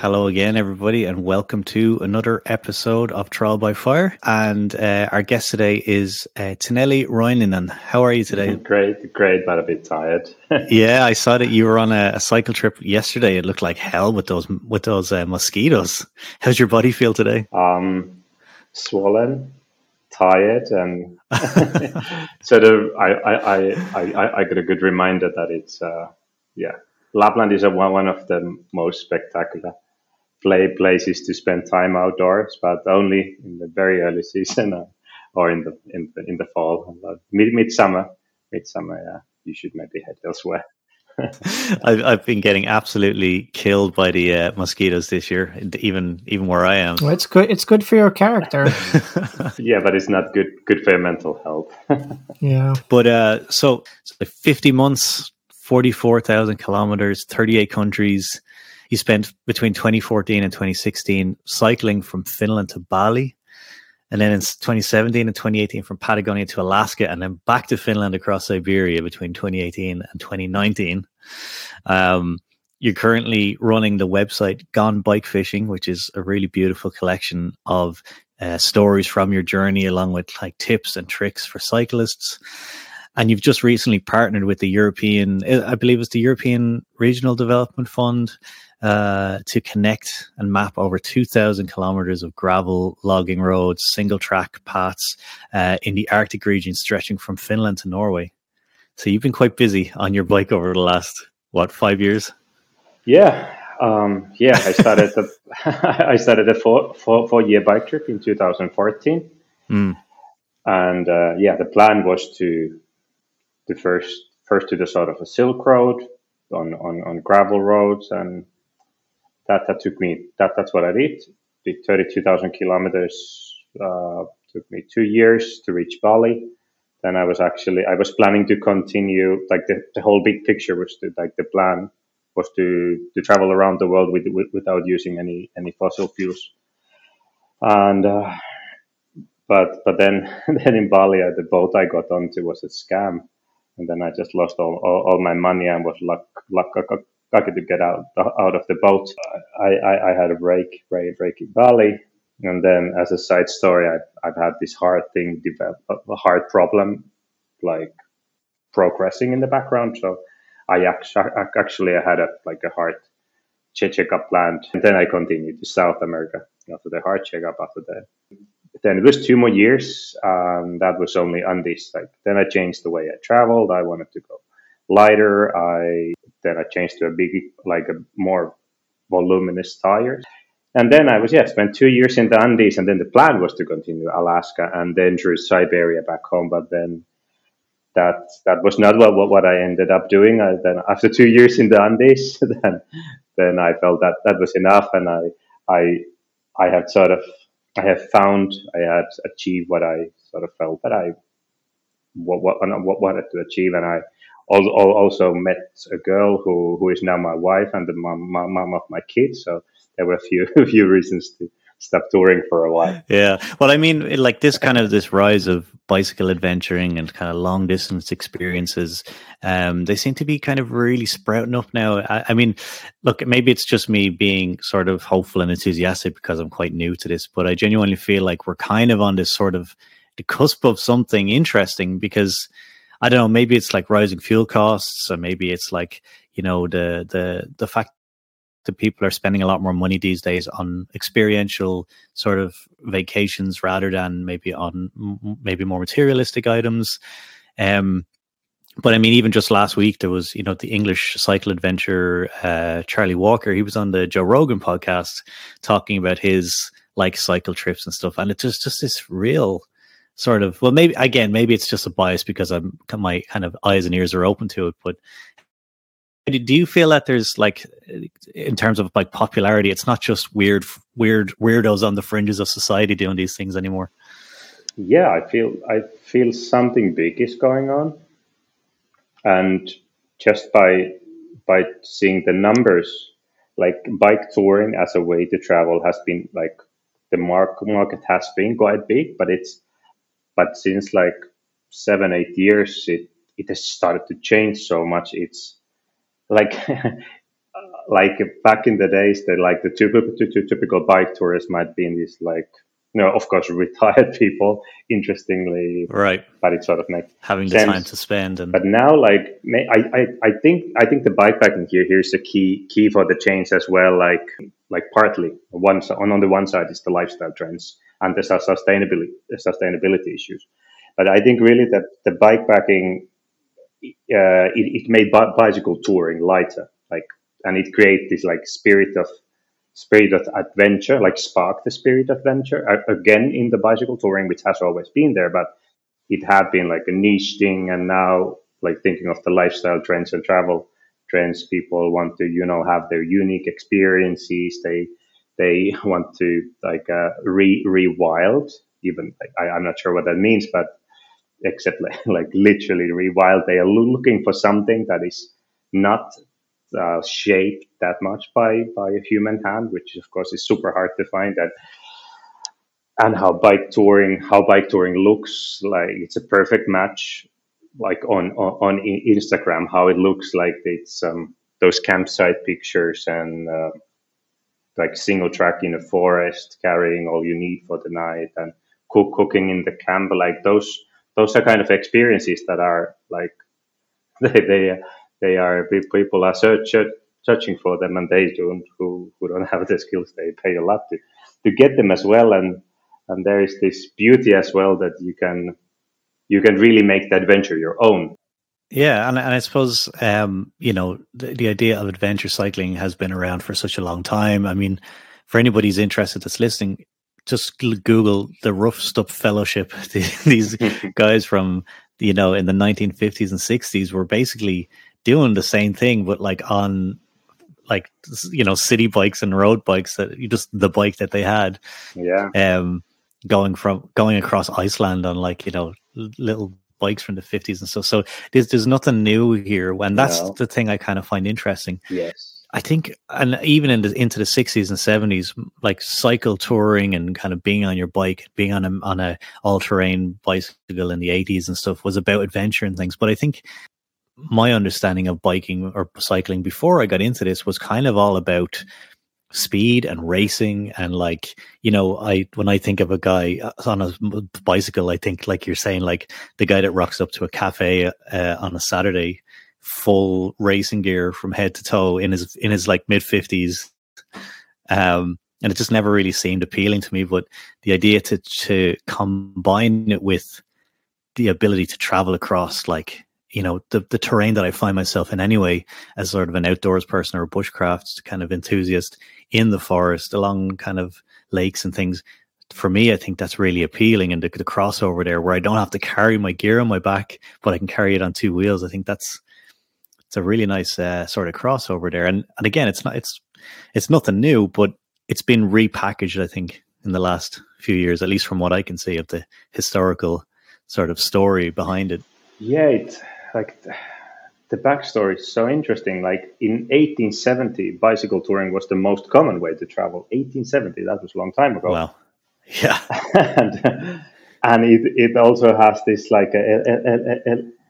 Hello again, everybody, and welcome to another episode of Trial by Fire. And uh, our guest today is uh, Tinelli Roininen. How are you today? Great, great, but a bit tired. yeah, I saw that you were on a, a, cycle trip yesterday. It looked like hell with those with those uh, mosquitoes. How's your body feel today? Um, swollen, tired, and sort of. I, I, I, I, I got a good reminder that it's uh, yeah Lapland is a, one of the most spectacular play places to spend time outdoors, but only in the very early season uh, or in the in the, in the fall, uh, mid midsummer. Midsummer, yeah, you should maybe head elsewhere. I've, I've been getting absolutely killed by the uh, mosquitoes this year, even even where I am. Well, it's good. It's good for your character. yeah, but it's not good good for your mental health. yeah. But uh, so, so fifty months 44,000 kilometers, 38 countries. You spent between 2014 and 2016 cycling from Finland to Bali. And then in 2017 and 2018 from Patagonia to Alaska, and then back to Finland across Siberia between 2018 and 2019. Um, you're currently running the website Gone Bike Fishing, which is a really beautiful collection of uh, stories from your journey, along with like tips and tricks for cyclists and you've just recently partnered with the European, I believe it's the European Regional Development Fund, uh, to connect and map over 2,000 kilometers of gravel logging roads, single track paths uh, in the Arctic region stretching from Finland to Norway. So you've been quite busy on your bike over the last, what, five years? Yeah. Um, yeah, I started the I started a four, four, four year bike trip in 2014, mm. and uh, yeah, the plan was to the first first to the sort of a Silk Road on, on, on gravel roads, and that that took me that that's what I did. Did thirty two thousand kilometers. Uh, took me two years to reach Bali. Then I was actually I was planning to continue like the, the whole big picture was to like the plan was to to travel around the world with, with without using any any fossil fuels. And uh, but but then then in Bali, uh, the boat I got onto was a scam and then I just lost all, all, all my money and was luck, luck, lucky to get out out of the boat. I, I, I had a break, break, break in Bali, and then as a side story, I, I've had this hard thing develop, a hard problem, like progressing in the background. So I actually, actually I had a like a heart checkup planned, and then I continued to South America after the heart checkup after that then it was two more years. Um, that was only on this. Like then I changed the way I traveled. I wanted to go lighter. I then I changed to a big, like a more voluminous tires. And then I was yeah spent two years in the Andes, and then the plan was to continue Alaska and then through Siberia back home. But then that that was not what what, I ended up doing. I, then after two years in the Andes, then then I felt that that was enough, and I I I had sort of I have found I had achieved what I sort of felt that I what what, what wanted to achieve, and I also, met a girl who, who is now my wife and the mom, mom of my kids. So there were a few a few reasons to stop touring for a while. Yeah, well, I mean, like this kind of this rise of bicycle adventuring and kind of long distance experiences, um, they seem to be kind of really sprouting up now. I, I, mean, look, maybe it's just me being sort of hopeful and enthusiastic because I'm quite new to this, but I genuinely feel like we're kind of on this sort of the cusp of something interesting because. I don't know. Maybe it's like rising fuel costs, or maybe it's like you know the the the fact that people are spending a lot more money these days on experiential sort of vacations rather than maybe on maybe more materialistic items. Um, but I mean, even just last week, there was, you know, the English cycle adventure, uh, Charlie Walker, he was on the Joe Rogan podcast talking about his like cycle trips and stuff. And it's just, just this real sort of, well, maybe again, maybe it's just a bias because I'm my kind of eyes and ears are open to it, but do you feel that there's like in terms of like popularity it's not just weird weird weirdos on the fringes of society doing these things anymore? Yeah i feel i feel something big is going on. And just by by seeing the numbers like bike touring as a way to travel has been like the mark, market has been quite big but it's but since like seven eight years it it has started to change so much it's like like back in the days, that like the typical, typical bike tourists might be in these like you know, of course, retired people. Interestingly, right? But it sort of makes having sense. the time to spend. And but now, like, I, I, I think, I think the bikepacking here here's the key key for the change as well. Like, like partly one on on the one side is the lifestyle trends and the sustainability sustainability issues, but I think really that the bikepacking uh, it, it made bicycle touring lighter, like, and it created this like spirit of spirit of adventure, like spark the spirit of adventure again in the bicycle touring, which has always been there, but it had been like a niche thing. And now, like thinking of the lifestyle trends and travel trends, people want to, you know, have their unique experiences. They, they want to like uh, re rewild. Even I, I'm not sure what that means, but except like, like literally rewild. They are looking for something that is not uh, shaped that much by by a human hand, which of course is super hard to find. That and how bike touring how bike touring looks like it's a perfect match like on on, on Instagram how it looks like it's um, those campsite pictures and uh, like single track in a forest carrying all you need for the night and cook cooking in the camp like those those are kind of experiences that are like they they they are people are search, searching for them and they don't who, who don't have the skills they pay a lot to to get them as well and and there is this beauty as well that you can you can really make the adventure your own yeah and, and i suppose um, you know the, the idea of adventure cycling has been around for such a long time i mean for anybody who's interested that's listening just google the rough stuff fellowship these guys from you know in the 1950s and 60s were basically doing the same thing, but like on like you know city bikes and road bikes that you just the bike that they had. Yeah. Um, going from going across Iceland on like you know little bikes from the 50s and stuff. So there's there's nothing new here, and that's no. the thing I kind of find interesting. Yes. I think, and even in the, into the 60s and 70s, like cycle touring and kind of being on your bike, being on a on a all terrain bicycle in the 80s and stuff was about adventure and things. But I think my understanding of biking or cycling before I got into this was kind of all about speed and racing and like you know i when i think of a guy uh, on a bicycle i think like you're saying like the guy that rocks up to a cafe uh, on a saturday full racing gear from head to toe in his in his like mid 50s um and it just never really seemed appealing to me but the idea to to combine it with the ability to travel across like you know the the terrain that I find myself in anyway, as sort of an outdoors person or a bushcraft kind of enthusiast in the forest along kind of lakes and things. For me, I think that's really appealing, and the, the crossover there, where I don't have to carry my gear on my back, but I can carry it on two wheels. I think that's it's a really nice uh, sort of crossover there. And and again, it's not it's it's nothing new, but it's been repackaged. I think in the last few years, at least from what I can see of the historical sort of story behind it. Yeah, it, like the backstory is so interesting. Like in 1870, bicycle touring was the most common way to travel. 1870, that was a long time ago. Wow. Yeah. and and it, it also has this like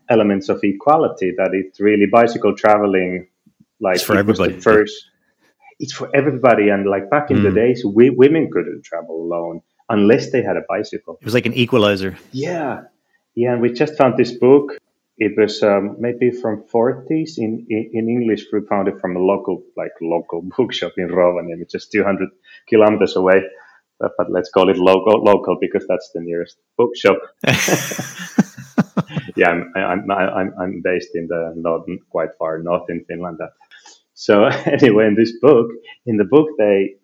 elements of equality that it's really bicycle traveling like it's for everybody. first it's for everybody and like back in mm. the days we, women couldn't travel alone unless they had a bicycle it was like an equalizer yeah yeah and we just found this book it was um, maybe from 40s in, in, in, English. We found it from a local, like local bookshop in Rovaniemi, just 200 kilometers away. But, but, let's call it local, local because that's the nearest bookshop. yeah, I'm, I'm, I'm, I'm based in the north, quite far north in Finland. So anyway, in this book, in the book, they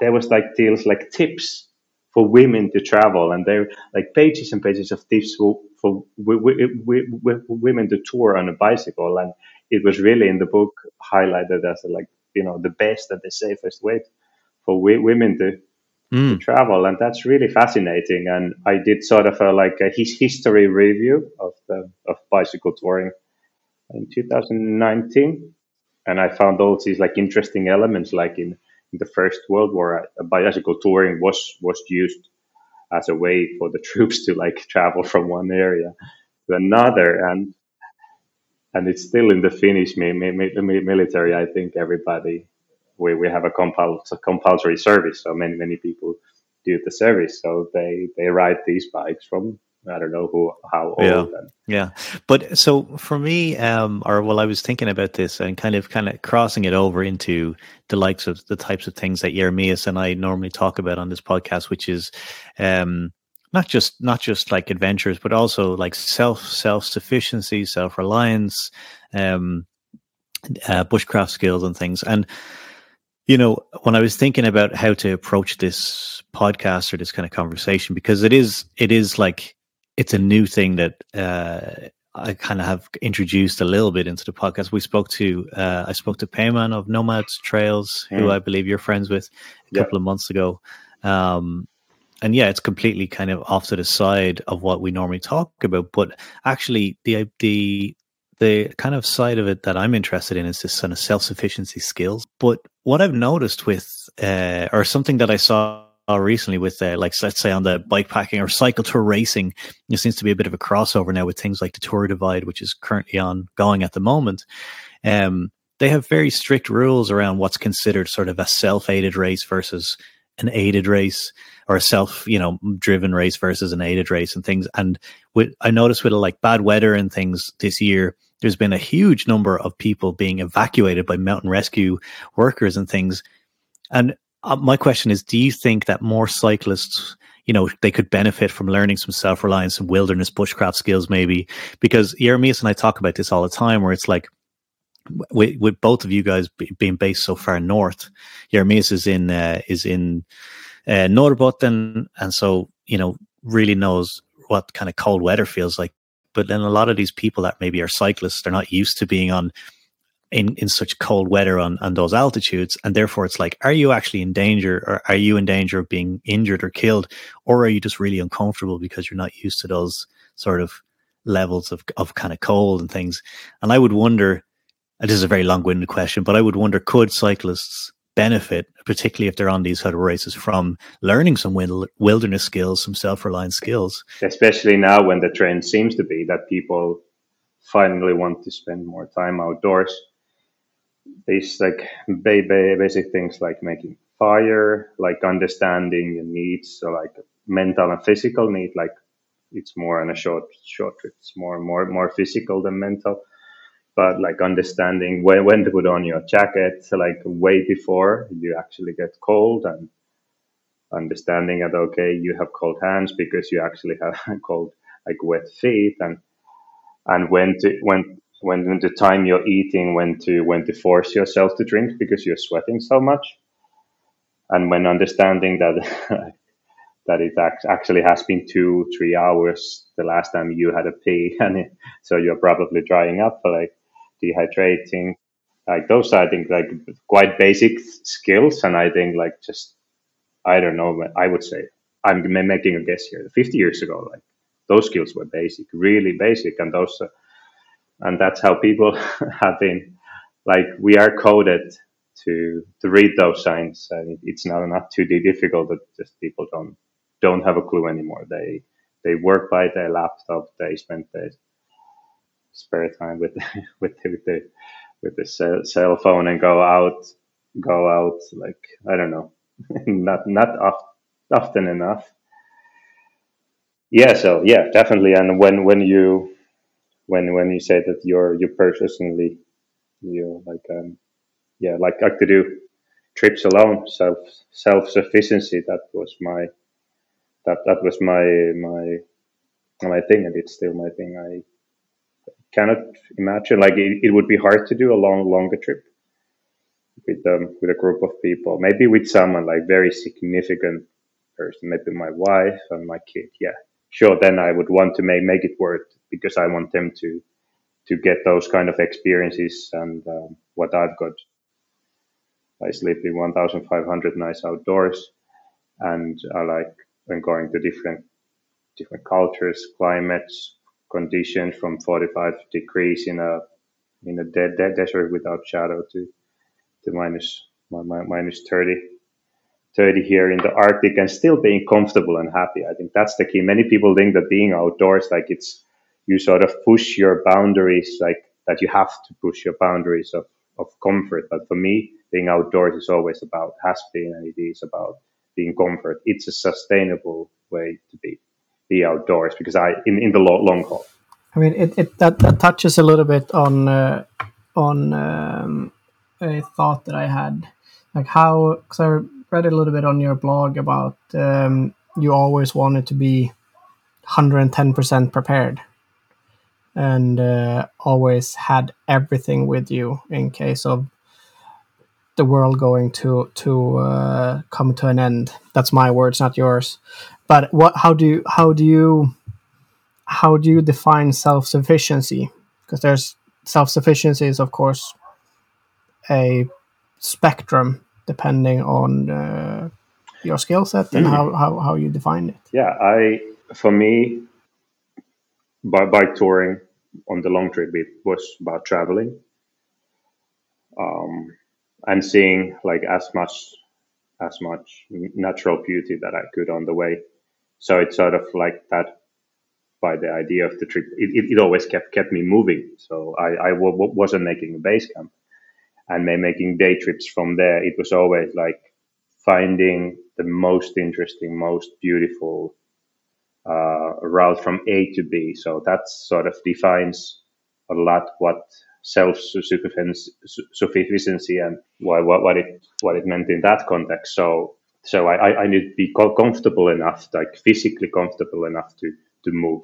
there was like deals like tips for women to travel, and there like pages and pages of tips for, for women to tour on a bicycle, and it was really in the book highlighted as like you know the best and the safest way for women to, mm. to travel, and that's really fascinating. And I did sort of a, like a his history review of the of bicycle touring in 2019, and I found all these like interesting elements, like in in the First World War, a bicycle touring was was used as a way for the troops to like travel from one area to another, and and it's still in the Finnish mi- mi- mi- military. I think everybody we, we have a, compul- a compulsory service, so many many people do the service. So they they ride these bikes from I don't know who how old. Yeah, and, yeah. But so for me, um, or while I was thinking about this and kind of kind of crossing it over into the likes of the types of things that Jeremias and I normally talk about on this podcast, which is um, not just not just like adventures, but also like self self sufficiency, self reliance, um, uh, bushcraft skills and things. And you know, when I was thinking about how to approach this podcast or this kind of conversation, because it is it is like it's a new thing that uh, I kind of have introduced a little bit into the podcast. We spoke to uh, I spoke to Payman of Nomads Trails, mm. who I believe you're friends with, a couple of months ago. Um, and yeah, it's completely kind of off to the side of what we normally talk about. But actually, the the the kind of side of it that I'm interested in is this kind of self sufficiency skills. But what I've noticed with, uh, or something that I saw recently with, uh, like let's say on the bike packing or cycle tour racing, there seems to be a bit of a crossover now with things like the Tour Divide, which is currently ongoing at the moment. Um, they have very strict rules around what's considered sort of a self aided race versus an aided race or a self, you know, driven race versus an aided race and things. And with, I noticed with like bad weather and things this year, there's been a huge number of people being evacuated by mountain rescue workers and things. And uh, my question is, do you think that more cyclists, you know, they could benefit from learning some self reliance and wilderness bushcraft skills, maybe? Because Jeremias and I talk about this all the time, where it's like, with, with both of you guys being based so far north, Jeremias is in uh, is in uh, Norrbotten, and so you know really knows what kind of cold weather feels like. But then a lot of these people that maybe are cyclists, they're not used to being on in, in such cold weather on, on those altitudes. And therefore it's like, are you actually in danger or are you in danger of being injured or killed? Or are you just really uncomfortable because you're not used to those sort of levels of, of kind of cold and things? And I would wonder, this is a very long winded question, but I would wonder, could cyclists benefit, particularly if they're on these sort of races, from learning some wilderness skills, some self reliant skills. Especially now when the trend seems to be that people finally want to spend more time outdoors. These like basic things like making fire, like understanding your needs, so like mental and physical need, like it's more on a short short trip. It's more more more physical than mental but like understanding when, when to put on your jacket, like way before you actually get cold and understanding that, okay, you have cold hands because you actually have cold, like wet feet and, and when to, when, when the time you're eating, when to, when to force yourself to drink because you're sweating so much. And when understanding that, that it actually has been two, three hours the last time you had a pee, and it, so you're probably drying up. Like dehydrating. Like those, are I think, like quite basic skills, and I think like just I don't know. I would say I'm making a guess here. 50 years ago, like those skills were basic, really basic, and those, uh, and that's how people have been. Like we are coded to to read those signs, and it's not not too difficult. That just people don't don't have a clue anymore. They they work by their laptop. They spend their spare time with with with the with the cell, cell phone and go out go out like I don't know not not often enough. Yeah, so yeah, definitely. And when when you when when you say that you're you personally you like um yeah like I could do trips alone self self sufficiency that was my that that was my my my thing and it's still my thing. I cannot imagine like it, it would be hard to do a long longer trip with um with a group of people maybe with someone like very significant person maybe my wife and my kid yeah sure then i would want to make make it work because i want them to to get those kind of experiences and um, what i've got i sleep in 1500 nights outdoors and i like when going to different different cultures climates conditions from 45 degrees in a in a dead, dead desert without shadow to to minus, minus 30 30 here in the Arctic and still being comfortable and happy. I think that's the key. Many people think that being outdoors, like it's, you sort of push your boundaries, like that you have to push your boundaries of, of comfort. But for me, being outdoors is always about, has been, and it is about being comfort. It's a sustainable way to be, be outdoors because I, in, in the long, long haul. I mean, it, it that, that touches a little bit on, uh, on um, a thought that I had, like how, because I read a little bit on your blog about um, you always wanted to be 110% prepared and uh, always had everything with you in case of the world going to to uh, come to an end. That's my words, not yours. But what? How do you how do you how do you define self sufficiency? Because there's self sufficiency is of course a spectrum depending on uh, your skill set and mm. how, how how you define it. Yeah, I for me by bike touring on the long trip it was about traveling um, and seeing like as much as much natural beauty that I could on the way. So it's sort of like that by the idea of the trip. It, it, it always kept kept me moving. So I I w- w- wasn't making a base camp and making day trips from there. It was always like finding the most interesting, most beautiful uh, route from A to B. So that sort of defines a lot what self-sufficiency and what, what, it what it meant in that context. So so I, I need to be comfortable enough, like physically comfortable enough to to move.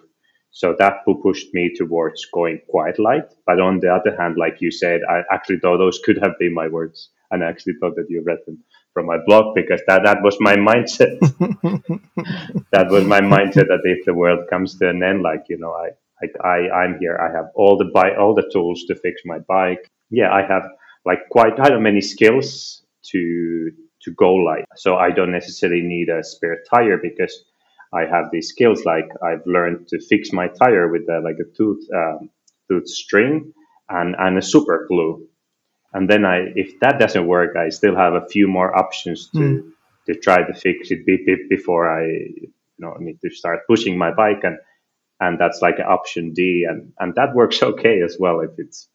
So that pushed me towards going quite light. But on the other hand, like you said, I actually thought those could have been my words, and I actually thought that you read them from my blog because that that was my mindset. that was my mindset that if the world comes to an end, like you know, I like I, I'm here. I have all the bike, all the tools to fix my bike. Yeah, I have like quite I have many skills to to go light. So I don't necessarily need a spare tire because I have these skills. Like I've learned to fix my tire with a, like a tooth um, tooth string and and a super glue. And then I, if that doesn't work, I still have a few more options to mm. to try to fix it before I you know need to start pushing my bike and and that's like option D, and and that works okay as well if it's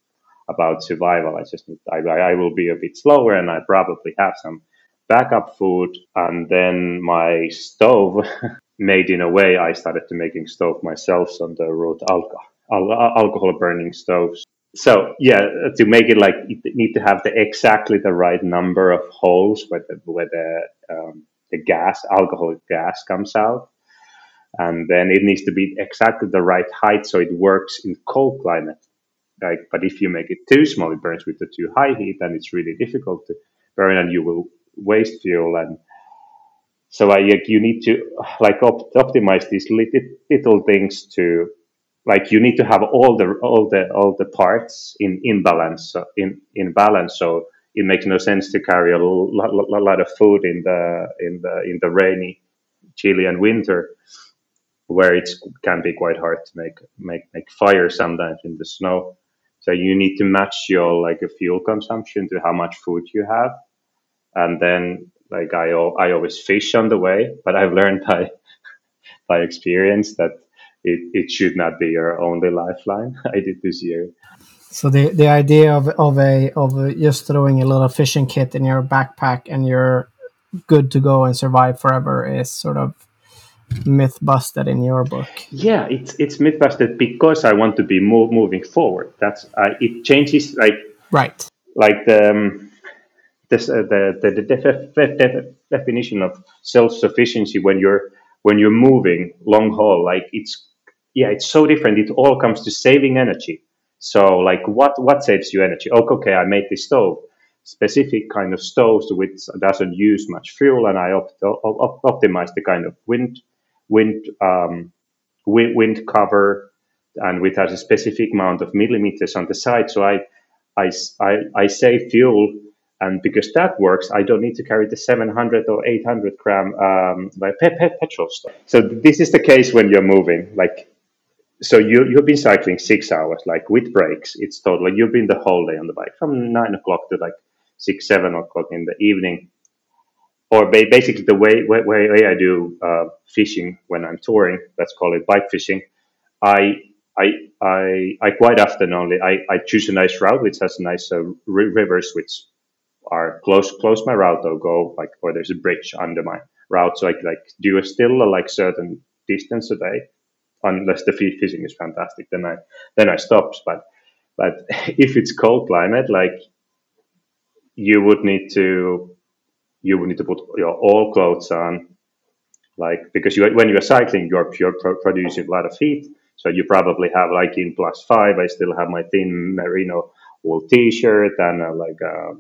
about survival. I just I, I will be a bit slower, and I probably have some backup food, and then my stove made in a way I started to making stove myself on the road alcohol alcohol burning stoves. So yeah, to make it like you need to have the exactly the right number of holes where the where the um, the gas alcoholic gas comes out and then it needs to be exactly the right height so it works in cold climate. Like, but if you make it too small, it burns with the too high heat, and it's really difficult to burn, and you will waste fuel. And so, like, you need to like op- optimize these little, little things to like you need to have all the all the all the parts in in balance in in balance so it makes no sense to carry a lot, lot of food in the in the in the rainy Chilean winter where it can be quite hard to make make make fire sometimes in the snow. So you need to match your like a fuel consumption to how much food you have, and then like I I always fish on the way, but I've learned by by experience that it, it should not be your only lifeline. I did this year. So the, the idea of, of a of a, just throwing a little fishing kit in your backpack and you're good to go and survive forever is sort of myth busted in your book? Yeah, it's it's myth busted because I want to be move, moving forward. That's uh, it changes like right like the um, this uh, the the, the def- def- definition of self sufficiency when you're when you're moving long haul. Like it's yeah, it's so different. It all comes to saving energy. So like what what saves you energy? Oh, okay, I made this stove specific kind of stoves which doesn't use much fuel and I opt- op- optimize the kind of wind wind um, wind, wind cover and with a specific amount of millimeters on the side. So I, I, I, I save fuel, and because that works, I don't need to carry the 700 or 800 gram um, like pe- pe- petrol stuff. So this is the case when you're moving, like. So you you've been cycling six hours, like with breaks. It's totally you've been the whole day on the bike from nine o'clock to like six seven o'clock in the evening or basically the way, way, way I do uh, fishing when I'm touring, let's call it bike fishing, I I, I, I quite often only I, I choose a nice route which has nice uh, rivers which are close close my route or go like or there's a bridge under my route so I like do a still like certain distance a day unless the fishing is fantastic then I then I stop but but if it's cold climate like you would need to you would need to put your all clothes on like because you when you're cycling you're you're producing a lot of heat. So you probably have like in plus five I still have my thin merino wool t-shirt and uh, like a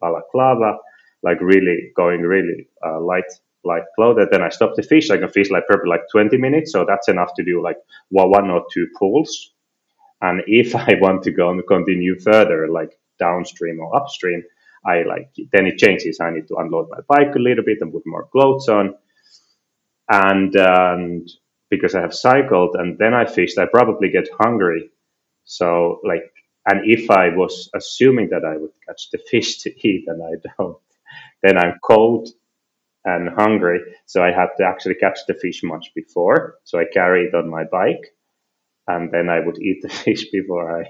balaclava like really going really uh, light light clothed then I stop the fish. I can fish like probably like 20 minutes so that's enough to do like one or two pulls. And if I want to go and continue further like downstream or upstream I like then it changes. I need to unload my bike a little bit and put more clothes on, and um, because I have cycled and then I fished, I probably get hungry. So like, and if I was assuming that I would catch the fish to eat and I don't, then I'm cold and hungry. So I had to actually catch the fish much before. So I carry it on my bike, and then I would eat the fish before I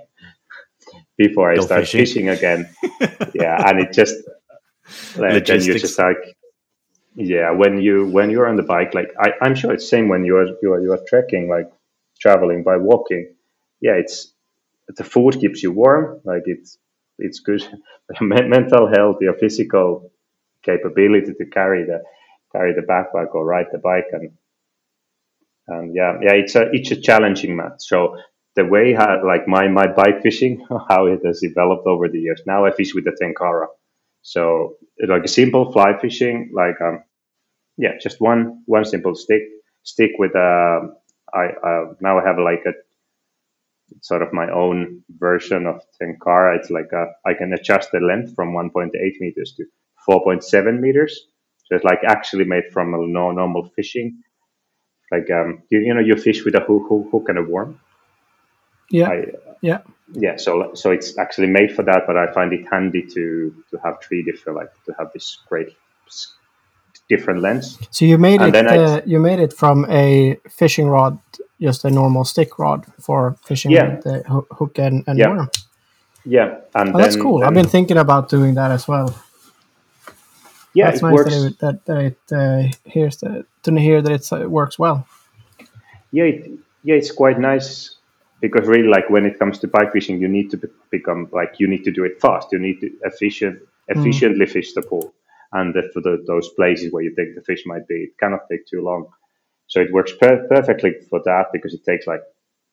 before I Go start fishing, fishing again. yeah, and it just like, then you just like yeah when you when you're on the bike like I, i'm sure it's same when you're you're you're trekking like traveling by walking yeah it's the food keeps you warm like it's it's good mental health your physical capability to carry the carry the backpack or ride the bike and and yeah yeah it's a it's a challenging match so the way how, like my, my bike fishing, how it has developed over the years. Now I fish with the Tenkara. So it's like a simple fly fishing, like, um, yeah, just one, one simple stick, stick with, uh, I, uh, now I have like a sort of my own version of Tenkara. It's like a, I can adjust the length from 1.8 meters to 4.7 meters. So it's like actually made from a no, normal fishing. Like, um, you, you know, you fish with a hook, hook, hook and a worm. Yeah. I, yeah. Yeah. So so it's actually made for that, but I find it handy to to have three different like to have this great different lens. So you made and it uh, you made it from a fishing rod, just a normal stick rod for fishing yeah. with the hook and, and yeah. worm. Yeah, and oh, then, that's cool. I've been thinking about doing that as well. Yeah, that's nice works. that it, that, that it uh, hears the, to hear that it uh, works well. Yeah, it, yeah, it's quite nice because really like when it comes to bike fishing you need to become like you need to do it fast you need to efficient hmm. efficiently mm. fish the pool and for the, those places where you think the fish might be it cannot take too long so it works per- perfectly for that because it takes like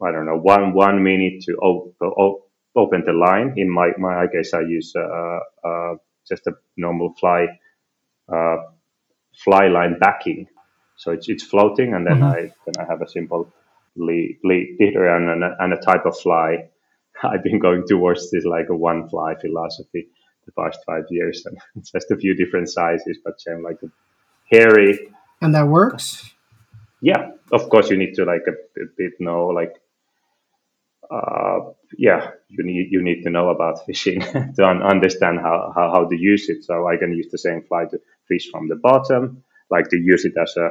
i don't know one one minute to op- op- open the line in my my case i use uh, uh, just a normal fly uh, fly line backing so it's, it's floating and then mm-hmm. i then i have a simple lead, lead leader and, and, and a type of fly. I've been going towards this like a one fly philosophy the past five years, and just a few different sizes, but same like a hairy. And that works. Yeah, of course you need to like a, a bit know like, uh, yeah, you need you need to know about fishing to un- understand how, how how to use it. So I can use the same fly to fish from the bottom, like to use it as a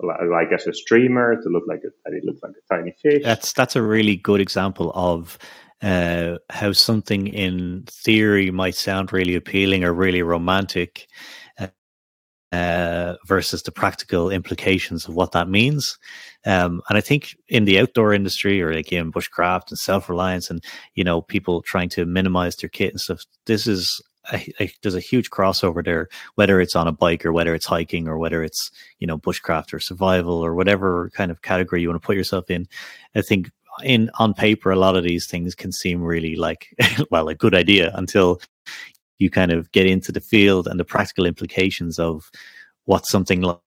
like as a streamer to look like a, it looks like a tiny fish. That's that's a really good example of uh, how something in theory might sound really appealing or really romantic, uh, versus the practical implications of what that means. Um, and I think in the outdoor industry, or like in bushcraft and self reliance, and you know people trying to minimize their kit and stuff, this is a, a, there's a huge crossover there, whether it's on a bike or whether it's hiking or whether it's you know bushcraft or survival or whatever kind of category you want to put yourself in. I think in on paper, a lot of these things can seem really like well a good idea until you kind of get into the field and the practical implications of what something like.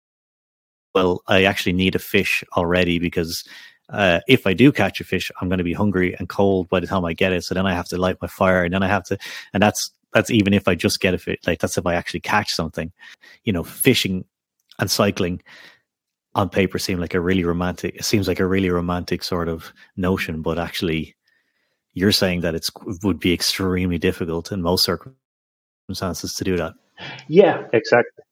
Well, I actually need a fish already because uh, if I do catch a fish, I'm going to be hungry and cold by the time I get it. So then I have to light my fire, and then I have to, and that's that's even if I just get a fish. Like that's if I actually catch something. You know, fishing and cycling on paper seem like a really romantic. It seems like a really romantic sort of notion, but actually, you're saying that it's would be extremely difficult in most circumstances to do that. Yeah, exactly.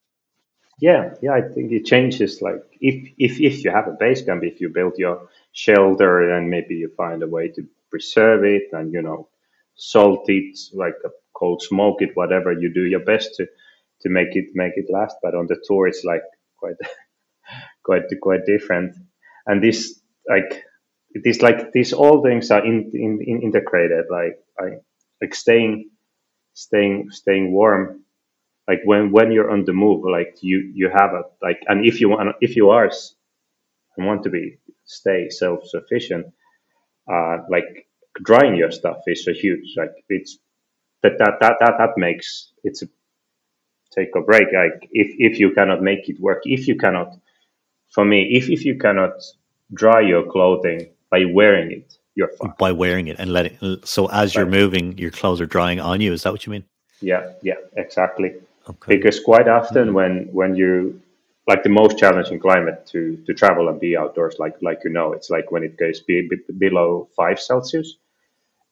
Yeah, yeah. I think it changes. Like if if if you have a base camp, if you build your shelter and maybe you find a way to preserve it and you know salt it like a cold smoke it whatever you do your best to to make it make it last but on the tour it's like quite quite quite different and this like it is like these all things are in, in, in integrated like I, like staying staying staying warm like when when you're on the move like you you have a like and if you want if you are and want to be stay self-sufficient uh like drying your stuff is a huge like it's that that that that, that makes it's a take a break like if if you cannot make it work if you cannot for me if if you cannot dry your clothing by wearing it you're fine by wearing it and letting so as you're moving your clothes are drying on you is that what you mean yeah yeah exactly okay. because quite often mm-hmm. when when you like the most challenging climate to to travel and be outdoors like like you know it's like when it goes be, be, below five celsius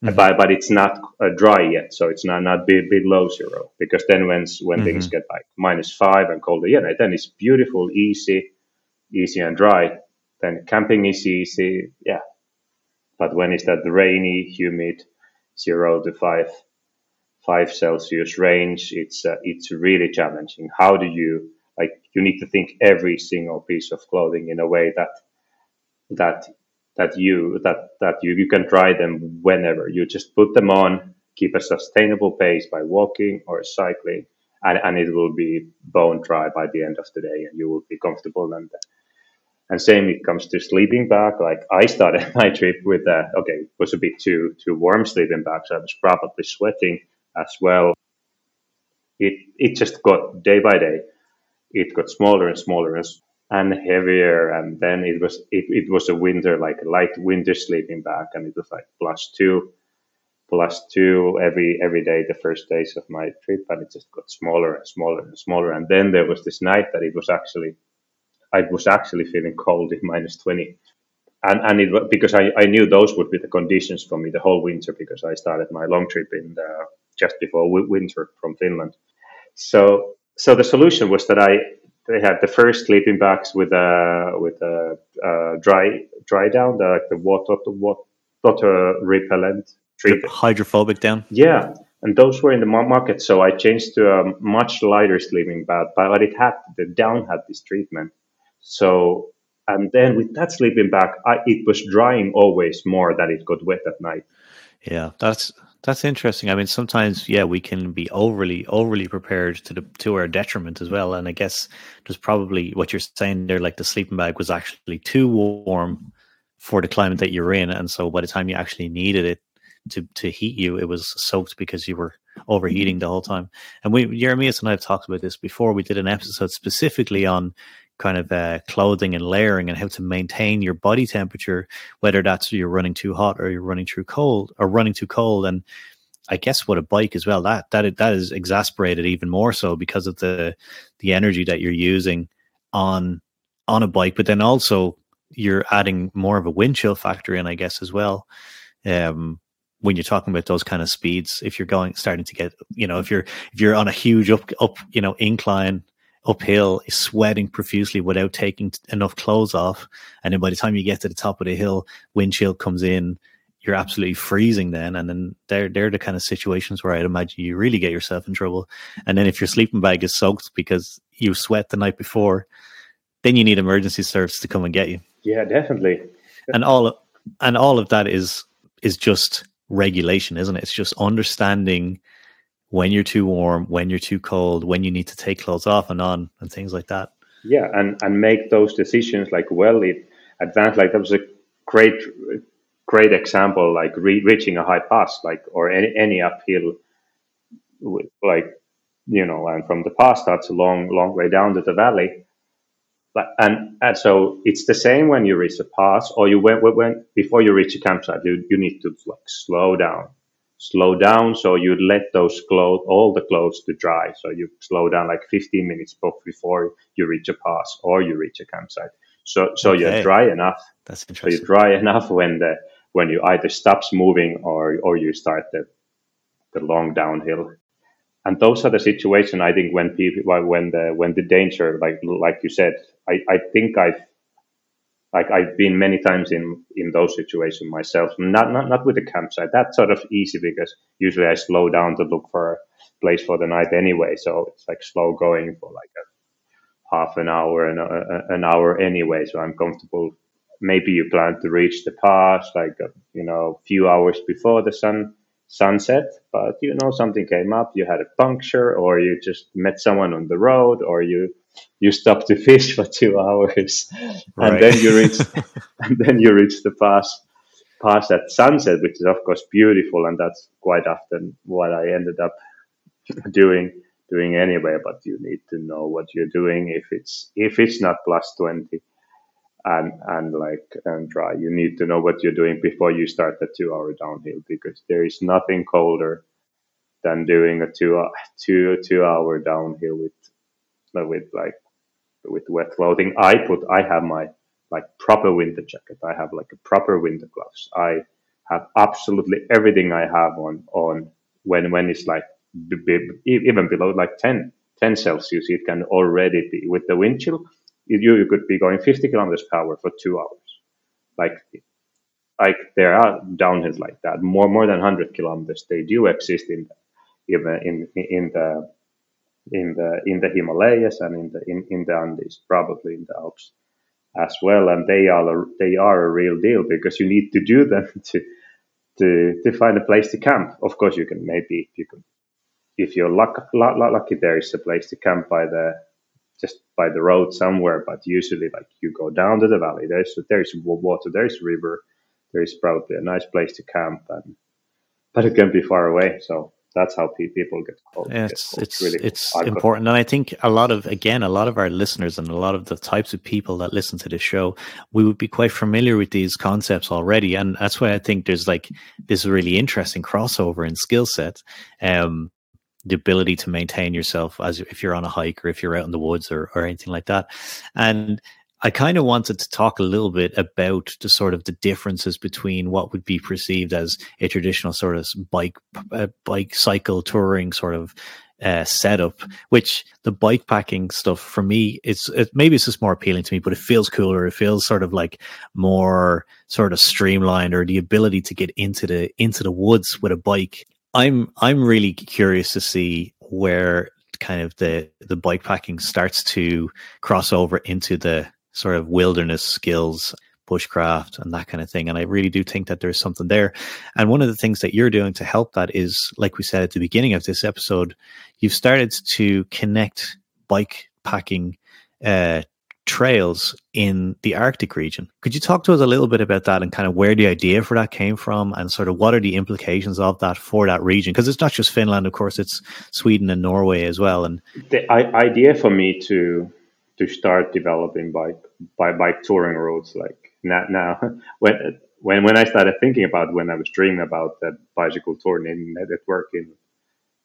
mm-hmm. but but it's not uh, dry yet so it's not not be, below zero because then when when mm-hmm. things get like minus five and colder yeah then it's beautiful easy easy and dry then camping is easy yeah but when it's that rainy humid zero to five five celsius range it's uh, it's really challenging. How do you like you need to think every single piece of clothing in a way that that that you that that you, you can dry them whenever. You just put them on keep a sustainable pace by walking or cycling and, and it will be bone dry by the end of the day and you will be comfortable and and same it comes to sleeping bag like i started my trip with uh, okay it was a bit too too warm sleeping bag so i was probably sweating as well it it just got day by day it got smaller and smaller and heavier. And then it was it, it was a winter like a light winter sleeping bag, and it was like plus two, plus two every every day the first days of my trip, and it just got smaller and smaller and smaller. And then there was this night that it was actually I was actually feeling cold in minus twenty. And, and it because I, I knew those would be the conditions for me the whole winter because I started my long trip in the, just before winter from Finland. So so the solution was that I they had the first sleeping bags with a with a, a dry dry down, the like the water water repellent treatment. Hydrophobic down. Yeah, and those were in the market. So I changed to a much lighter sleeping bag, but it had the down had this treatment. So and then with that sleeping bag, I, it was drying always more than it got wet at night. Yeah, that's that's interesting. I mean, sometimes, yeah, we can be overly, overly prepared to the to our detriment as well. And I guess there's probably what you're saying there, like the sleeping bag was actually too warm for the climate that you're in, and so by the time you actually needed it to to heat you, it was soaked because you were overheating mm-hmm. the whole time. And we, Jeremias and I have talked about this before. We did an episode specifically on kind of uh, clothing and layering and how to maintain your body temperature, whether that's you're running too hot or you're running too cold or running too cold. And I guess what a bike as well that that that is exasperated even more so because of the the energy that you're using on on a bike, but then also you're adding more of a wind chill factor in, I guess, as well. Um, when you're talking about those kind of speeds, if you're going starting to get, you know, if you're if you're on a huge up up, you know, incline uphill, is sweating profusely without taking enough clothes off. And then by the time you get to the top of the hill, wind chill comes in, you're absolutely freezing then. And then they're, they're the kind of situations where I'd imagine you really get yourself in trouble. And then if your sleeping bag is soaked because you sweat the night before, then you need emergency service to come and get you. Yeah, definitely. And all of, and all of that is is just regulation, isn't it? It's just understanding when you're too warm, when you're too cold, when you need to take clothes off and on, and things like that. Yeah, and and make those decisions like well in advance. Like that was a great great example, like re- reaching a high pass, like or any any uphill, like you know, and from the pass that's a long long way down to the valley. But, and, and so it's the same when you reach a pass or you went when before you reach a campsite you, you need to like slow down slow down. So you let those clothes, all the clothes to dry. So you slow down like 15 minutes before you reach a pass or you reach a campsite. So, so okay. you're dry enough. That's interesting. So you're dry enough when the, when you either stops moving or, or you start the, the long downhill. And those are the situations I think when people, when the, when the danger, like, like you said, I, I think I've, like I've been many times in in those situations myself. Not not not with the campsite. That's sort of easy because usually I slow down to look for a place for the night anyway. So it's like slow going for like a half an hour and an hour anyway. So I'm comfortable. Maybe you plan to reach the pass like a, you know a few hours before the sun sunset, but you know something came up. You had a puncture, or you just met someone on the road, or you you stop to fish for two hours, right. and then you reach, and then you reach the pass, pass at sunset, which is of course beautiful, and that's quite often what I ended up doing doing anyway. But you need to know what you're doing if it's if it's not plus twenty, and and like and dry, you need to know what you're doing before you start the two hour downhill because there is nothing colder than doing a two two two hour downhill with with like with wet clothing. I put I have my like proper winter jacket. I have like a proper winter gloves. I have absolutely everything I have on on when when it's like b- b- even below like 10, 10 Celsius. It can already be with the wind chill. You, you could be going 50 kilometers per hour for two hours. Like like there are downhills like that, more more than 100 kilometers. They do exist in even in in the in the in the Himalayas and in the in, in the Andes, probably in the Alps as well. And they are a, they are a real deal because you need to do them to to to find a place to camp. Of course, you can maybe you can if you're luck, luck, lucky there is a place to camp by the just by the road somewhere. But usually, like you go down to the valley, there's there's water, there's river, there's probably a nice place to camp, and but it can be far away. So that's how people get called. Yeah, it's it's really it's important, and I think a lot of again a lot of our listeners and a lot of the types of people that listen to this show, we would be quite familiar with these concepts already, and that's why I think there's like this really interesting crossover in skill set. Um, the ability to maintain yourself as if you're on a hike or if you're out in the woods or, or anything like that. And I kind of wanted to talk a little bit about the sort of the differences between what would be perceived as a traditional sort of bike, uh, bike cycle touring sort of uh, setup, which the bike packing stuff for me, it's it, maybe it's just more appealing to me, but it feels cooler. It feels sort of like more sort of streamlined, or the ability to get into the into the woods with a bike. I'm I'm really curious to see where kind of the the bike packing starts to cross over into the sort of wilderness skills, bushcraft, and that kind of thing. And I really do think that there's something there. And one of the things that you're doing to help that is, like we said at the beginning of this episode, you've started to connect bike packing uh, trails in the Arctic region. Could you talk to us a little bit about that and kind of where the idea for that came from and sort of what are the implications of that for that region? Because it's not just Finland, of course, it's Sweden and Norway as well. And the idea for me to to start developing bike by bike touring routes like now, now when when when I started thinking about when I was dreaming about the bicycle touring network in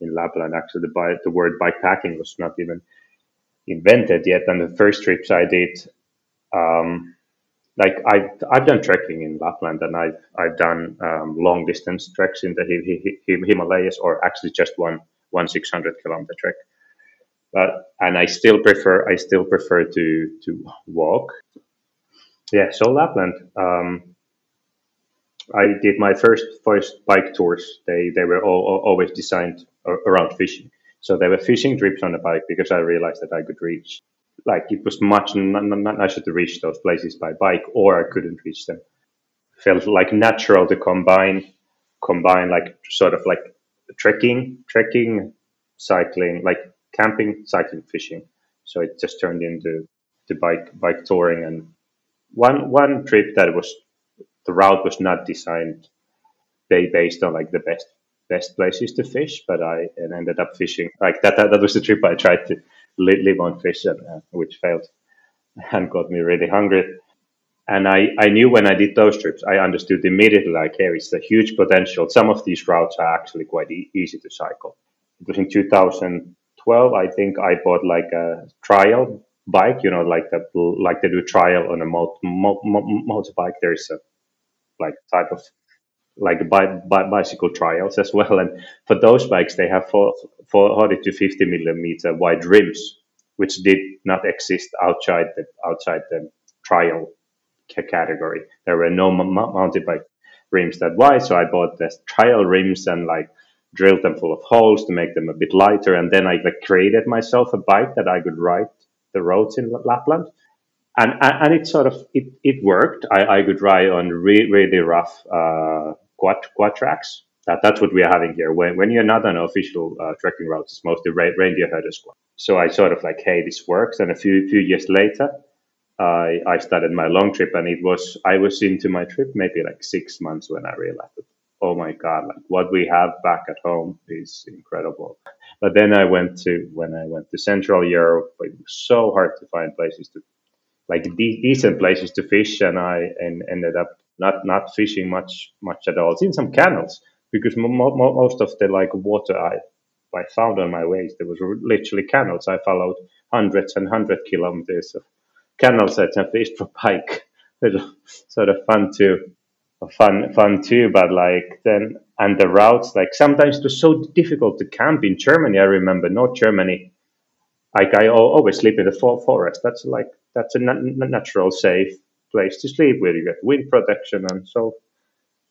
in Lapland actually the bike, the word bike packing was not even invented yet. And the first trips I did um, like I've, I've done trekking in Lapland and I've I've done um, long distance treks in the Himalayas or actually just one one 600 kilometer trek but and I still prefer I still prefer to to walk. Yeah, so Lapland. Um, I did my first first bike tours. They they were all, all, always designed around fishing. So they were fishing trips on the bike because I realized that I could reach. Like it was much nicer to reach those places by bike, or I couldn't reach them. Felt like natural to combine combine like sort of like trekking, trekking, cycling, like camping, cycling, fishing. So it just turned into the bike bike touring. And one one trip that was the route was not designed based on like the best best places to fish, but I ended up fishing like that. That, that was the trip I tried to live on fish, and, uh, which failed and got me really hungry. And I, I knew when I did those trips, I understood immediately like, here is the huge potential. Some of these routes are actually quite e- easy to cycle. It was in 2000, 12, I think I bought like a trial bike, you know, like the like they do trial on a motorbike. Mo- mo- There's a like type of like bi- bi- bicycle trials as well. And for those bikes, they have 40 to 50 millimeter wide rims, which did not exist outside the outside the trial category. There were no m- mountain bike rims that wide, so I bought the trial rims and like drilled them full of holes to make them a bit lighter, and then I like, created myself a bike that I could ride the roads in Lapland. And, and it sort of it, it worked. I, I could ride on re- really rough uh, quad, quad tracks. That, that's what we are having here. When, when you're not on official uh, trekking routes, it's mostly re- reindeer herders squad. So I sort of like, hey, this works. And a few few years later, I, I started my long trip and it was I was into my trip maybe like six months when I realized that oh my god like what we have back at home is incredible. But then I went to when I went to Central Europe it was so hard to find places to like de- decent places to fish and I and ended up not not fishing much much at all. It's in some canals because mo- mo- most of the like water I I found on my ways there was literally canals. I followed hundreds and hundred kilometers of canal sets and fished for pike. Sort of fun too, fun fun too. But like then and the routes, like sometimes it was so difficult to camp in Germany. I remember not Germany. Like I always sleep in the forest. That's like that's a natural, safe place to sleep where you get wind protection and so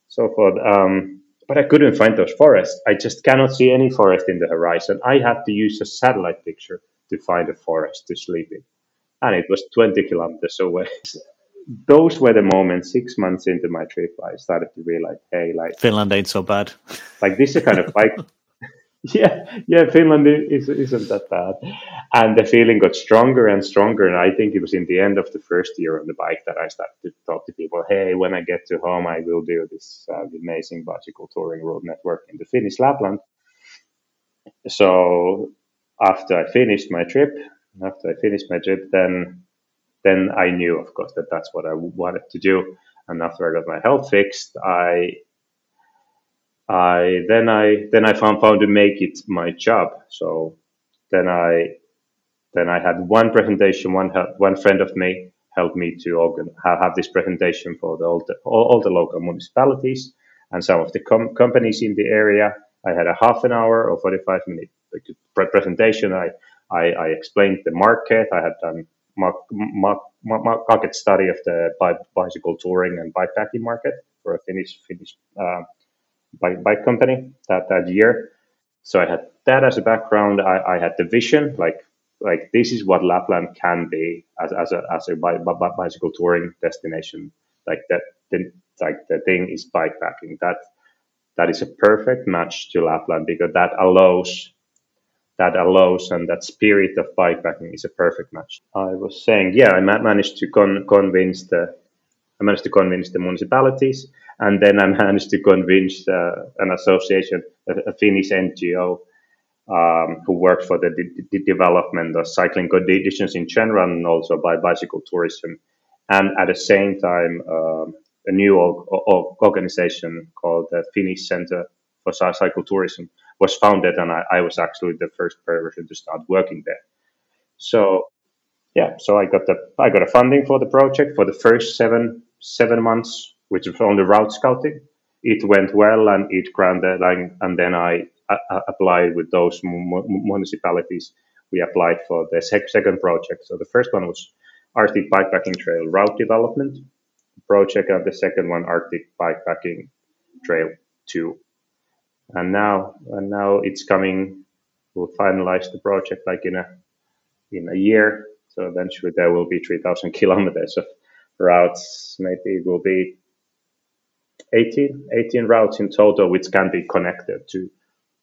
so forth. Um, but I couldn't find those forests. I just cannot see any forest in the horizon. I had to use a satellite picture to find a forest to sleep in and it was 20 kilometers away. Those were the moments six months into my trip, I started to realize, hey, like Finland ain't so bad. Like this is kind of like, yeah, yeah, Finland is, isn't that bad. And the feeling got stronger and stronger. And I think it was in the end of the first year on the bike that I started to talk to people, hey, when I get to home, I will do this uh, amazing bicycle touring road network in the Finnish Lapland. So after I finished my trip, after I finished my trip, then then I knew, of course, that that's what I wanted to do. And after I got my health fixed, I I then I then I found found to make it my job. So then I then I had one presentation. One one friend of me helped me to organ, have, this presentation for the all, the all, all the local municipalities and some of the com- companies in the area. I had a half an hour or forty five minute presentation. I I, I explained the market. I had done market, market study of the bicycle touring and bikepacking market for a Finnish Finnish uh, bike, bike company that that year. So I had that as a background. I, I had the vision, like like this is what Lapland can be as, as a as a bicycle touring destination. Like that, the, like the thing is bikepacking. That that is a perfect match to Lapland because that allows that allows and that spirit of bikepacking is a perfect match. I was saying, yeah, I managed to con- convince the I managed to convince the municipalities, and then I managed to convince uh, an association, a, a Finnish NGO, um, who works for the, the, development of cycling conditions in general and also by bicycle tourism, and at the same time, um, a new organization called the Finnish Center for Cycle Tourism, was founded, and I, I was actually the first person to start working there. So yeah, so I got the I got a funding for the project for the first seven seven months, which was only route scouting. It went well, and it granted, and then I, applied with those municipalities. We applied for the sec- second project. So the first one was Arctic Bikepacking Trail route development project, and the second one Arctic Bikepacking Trail two and now and now it's coming. We'll finalize the project like in a in a year. So eventually there will be 3,000 kilometers of routes. Maybe it will be 18, 18 routes in total, which can be connected to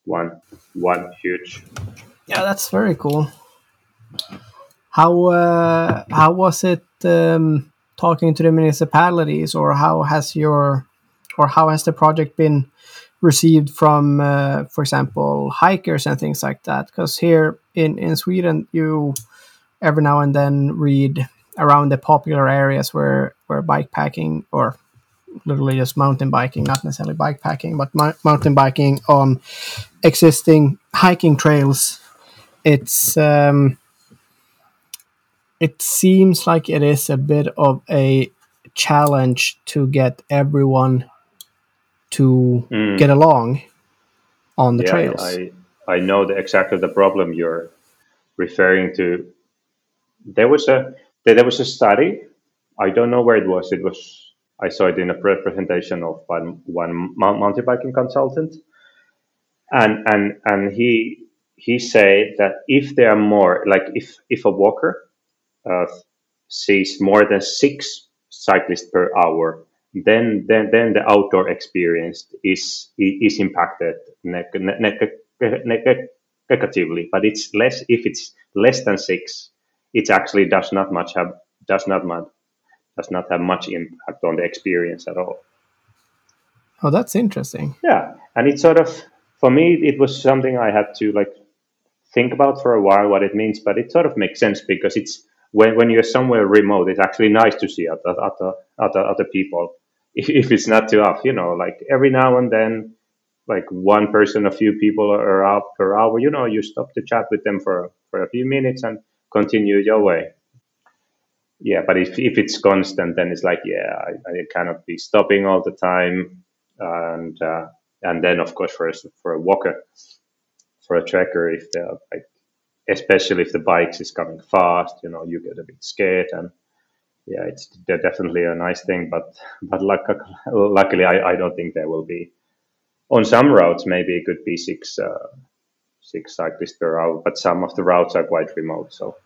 one one huge. Yeah, that's very cool. How uh, how was it um, talking to the municipalities, or how has your or how has the project been received from, uh, for example, hikers and things like that. Because here in, in Sweden, you every now and then read around the popular areas where, where bike packing or literally just mountain biking, not necessarily bike packing, but mountain biking on existing hiking trails. It's um, it seems like it is a bit of a challenge to get everyone to mm. get along on the yeah, trails. I, I know the, exactly the problem you're referring to. There was a there was a study I don't know where it was. It was I saw it in a presentation of one, one mountain biking consultant, and and and he he said that if there are more, like if if a walker uh, sees more than six cyclists per hour, then then then the outdoor experience is is impacted negatively. But it's less if it's less than six. It actually does not much have does not much does not have much impact on the experience at all. Oh, that's interesting. Yeah, and it's sort of for me it was something I had to like think about for a while what it means, but it sort of makes sense because it's when, when you're somewhere remote, it's actually nice to see other other other, other people. If, it's not too off, you know, like every now and then, like one person, a few people are out per hour. You know, you stop to chat with them for for a few minutes and continue your way yeah, but if, if it's constant, then it's like, yeah, I, I cannot be stopping all the time. And, uh, and then of course for a, for a walker, for a trekker, if they're like, especially if the bikes is coming fast, you know, you get a bit scared and yeah, it's definitely a nice thing, but, but luck, luckily I, I don't think there will be on some routes, maybe it could be six, uh, six cyclists per hour, but some of the routes are quite remote. So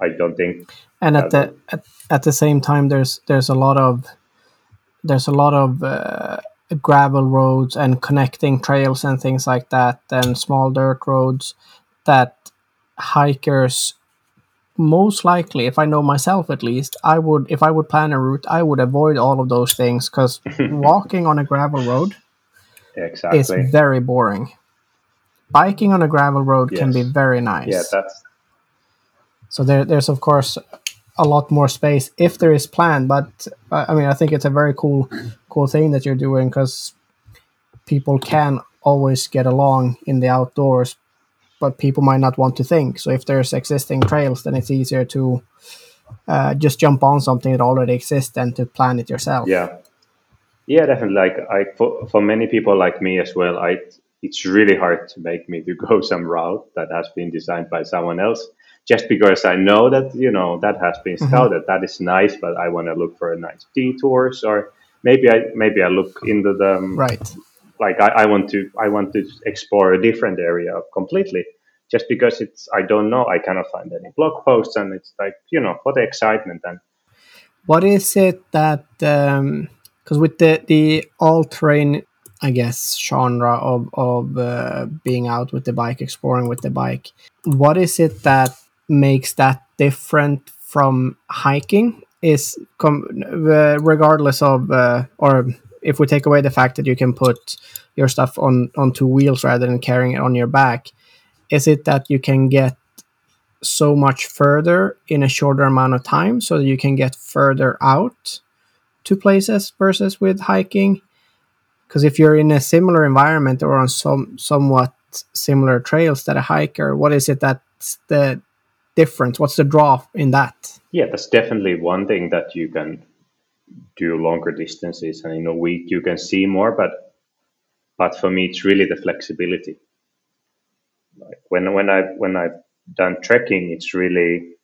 I don't think. And at the at, at the same time, there's there's a lot of there's a lot of uh, gravel roads and connecting trails and things like that, and small dirt roads that hikers most likely if i know myself at least i would if i would plan a route i would avoid all of those things because walking on a gravel road exactly. is very boring biking on a gravel road yes. can be very nice yeah that's so there, there's of course a lot more space if there is plan. But uh, I mean, I think it's a very cool, cool thing that you're doing because people can always get along in the outdoors, but people might not want to think. So if there's existing trails, then it's easier to uh, just jump on something that already exists than to plan it yourself. Yeah, yeah, definitely. Like I, for, for many people like me as well, I it's really hard to make me to go some route that has been designed by someone else just because I know that you know that has been mm-hmm. scouted. Mm-hmm. That is nice, but I want to look for a nice detours or maybe I maybe I look into the um, right. Like I, I want to I want to explore a different area completely. Just because it's I don't know I cannot find any blog posts and it's like you know the excitement and. What is it that because um, with the the all terrain I guess genre of of uh, being out with the bike, exploring with the bike. What is it that makes that different from hiking is com- uh, regardless of uh, or if we take away the fact that you can put your stuff on on two wheels rather than carrying it on your back is it that you can get so much further in a shorter amount of time so that you can get further out to places versus with hiking because if you're in a similar environment or on some somewhat similar trails that a hiker what is it that's the difference? What's the draw in that? Yeah, that's definitely one thing that you can do longer distances, and in a week you can see more. But but for me, it's really the flexibility. Like when when I when I've done trekking, it's really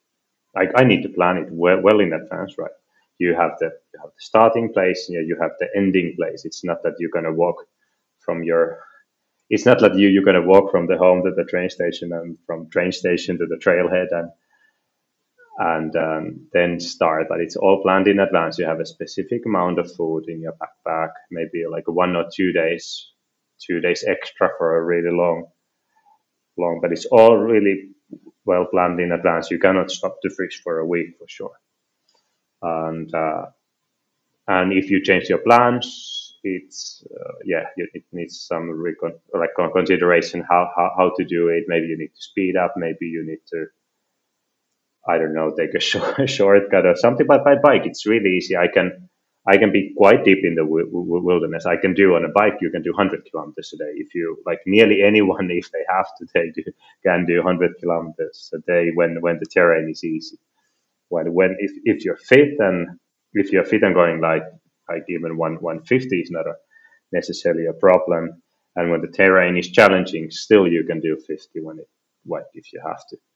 like I need to plan it well, well in advance, right? You have the you have the starting place, yeah, you have the ending place. It's not that you're gonna walk from your it's not that you you're going to walk from the home to the train station and from train station to the trailhead and and um, then start. But it's all planned in advance. You have a specific amount of food in your backpack, maybe like one or two days, two days extra for a really long, long. But it's all really well planned in advance. You cannot stop to fish for a week for sure. And uh, and if you change your plans, it's uh, yeah, it needs some recon- like consideration how, how how to do it. Maybe you need to speed up. Maybe you need to I don't know take a short, shortcut or something. But by bike, it's really easy. I can I can be quite deep in the w- w- wilderness. I can do on a bike. You can do 100 kilometers a day. If you like, nearly anyone, if they have to, they do, can do 100 kilometers a day when when the terrain is easy. When when if if you're fit and if you're fit and going like like even one 150 is not a, necessarily a problem. And when the terrain is challenging, still you can do 50 when it what if you have to.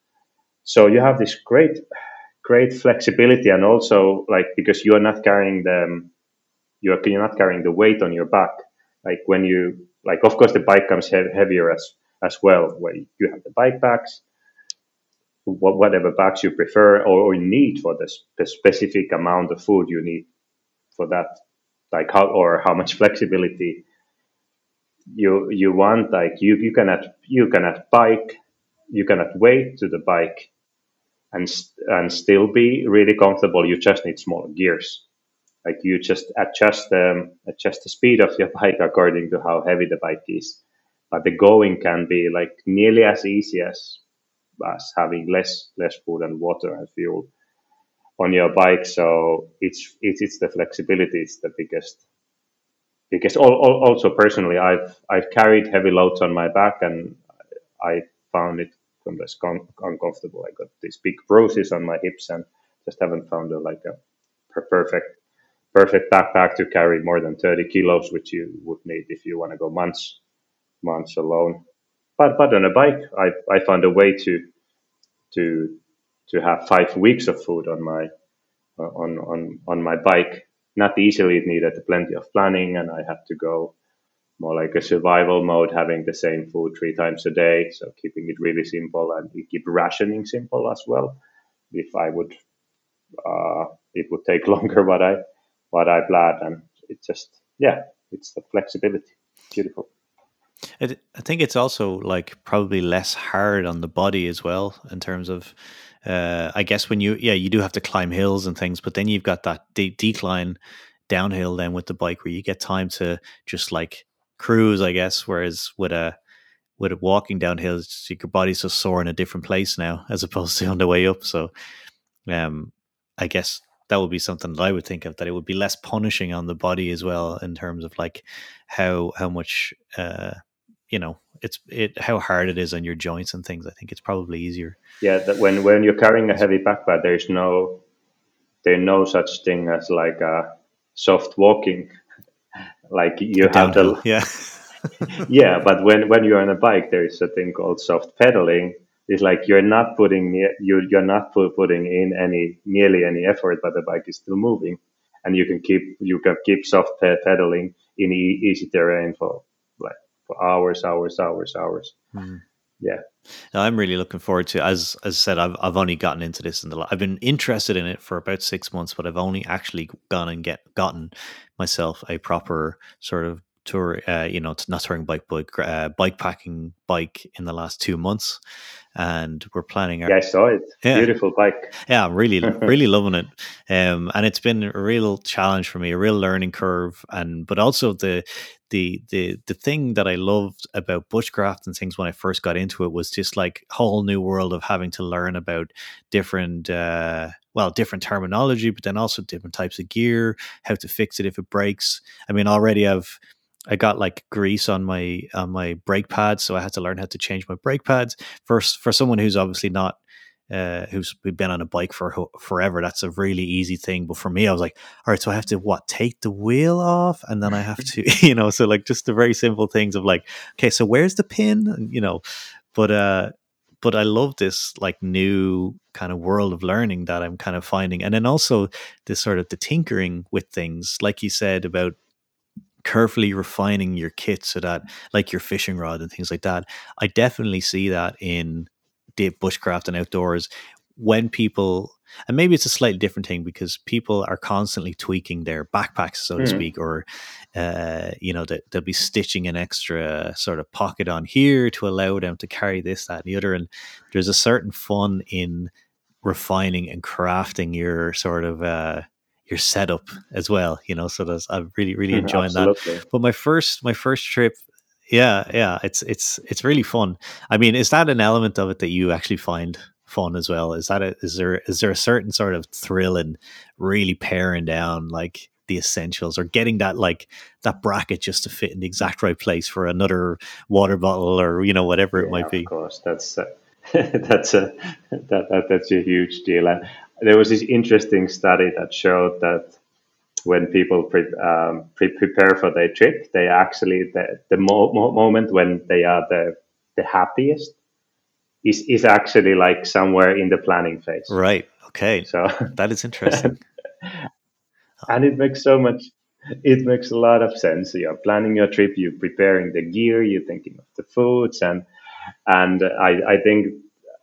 So you have this great great flexibility and also like because you are not carrying the um, you're you're not carrying the weight on your back. Like when you like, of course, the bike comes he- heavier as as well. Where you have the bike packs, whatever bags you prefer or, or need for the, the specific amount of food you need for that, like how or how much flexibility you you want. Like you you cannot you cannot bike, you cannot wait to the bike, and and still be really comfortable. You just need smaller gears. Like you just adjust the adjust the speed of your bike according to how heavy the bike is. But the going can be like nearly as easy as as having less less food and water and fuel on your bike. So it's it's, it's the flexibility. It's the biggest because also personally, I've I've carried heavy loads on my back and I found it less uncomfortable. I got these big bruises on my hips and just haven't found a, like a perfect perfect backpack to carry more than 30 kilos, which you would need if you want to go months months alone. But but on a bike, I I found a way to to to have five weeks of food on my on on on my bike. Not easily, it needed plenty of planning, and I had to go more like a survival mode, having the same food three times a day. So keeping it really simple and we keep rationing simple as well. If I would, uh, it would take longer what I what I planned, and it just yeah, it's the flexibility. Beautiful. It, I think it's also like probably less hard on the body as well in terms of. Uh, I guess when you yeah you do have to climb hills and things, but then you've got that de- decline downhill then with the bike where you get time to just like cruise, I guess. Whereas with a with a walking downhill, your body's just sore in a different place now as opposed to on the way up. So, um, I guess that would be something that I would think of that it would be less punishing on the body as well in terms of like how how much uh, you know it's it how hard it is on your joints and things. I think it's probably easier. Yeah, that when when you're carrying a heavy backpack, there's no there's no such thing as like a soft walking. Like you have to yeah. yeah, but when when you're on a bike, there is a thing called soft pedaling. It's like you're not putting you you're not putting in any nearly any effort, but the bike is still moving, and you can keep you can keep soft pedaling in easy terrain for like for hours, hours, hours, hours. Mm. Yeah. I'm really looking forward to as as I said I've I've only gotten into this in the I've been interested in it for about 6 months but I've only actually gone and get gotten myself a proper sort of tour uh, you know it's not touring bike bike uh, bike packing bike in the last 2 months and we're planning our, yeah i saw it. Yeah. beautiful bike. Yeah i'm really really loving it. Um, and it's been a real challenge for me a real learning curve and but also the the the the thing that i loved about bushcraft and things when i first got into it was just like a whole new world of having to learn about different uh, well different terminology but then also different types of gear how to fix it if it breaks. I mean already i've I got like grease on my on my brake pads, so I had to learn how to change my brake pads. First, for someone who's obviously not uh, who's been on a bike for forever, that's a really easy thing. But for me, I was like, all right, so I have to what take the wheel off, and then I have to, you know, so like just the very simple things of like, okay, so where's the pin, and, you know, but uh, but I love this like new kind of world of learning that I'm kind of finding, and then also this sort of the tinkering with things, like you said about carefully refining your kit so that like your fishing rod and things like that i definitely see that in the bushcraft and outdoors when people and maybe it's a slightly different thing because people are constantly tweaking their backpacks so to mm. speak or uh, you know they, they'll be stitching an extra sort of pocket on here to allow them to carry this that and the other and there's a certain fun in refining and crafting your sort of uh, your setup as well you know so that's i'm really really mm-hmm, enjoying that. but my first my first trip yeah yeah it's it's it's really fun. I mean is that an element of it that you actually find fun as well? Is that a, is there is there a certain sort of thrill in really paring down like the essentials or getting that like that bracket just to fit in the exact right place for another water bottle or you know whatever yeah, it might be of course that's uh, that's a that, that that's a huge deal. And there was this interesting study that showed that when people pre- um, pre- prepare for their trip, they actually the, the mo- mo- moment when they are the the happiest is is actually like somewhere in the planning phase. Right. Okay. So that is interesting. and it makes so much it makes a lot of sense. You're planning your trip, you're preparing the gear, you're thinking of the foods, and and I, I think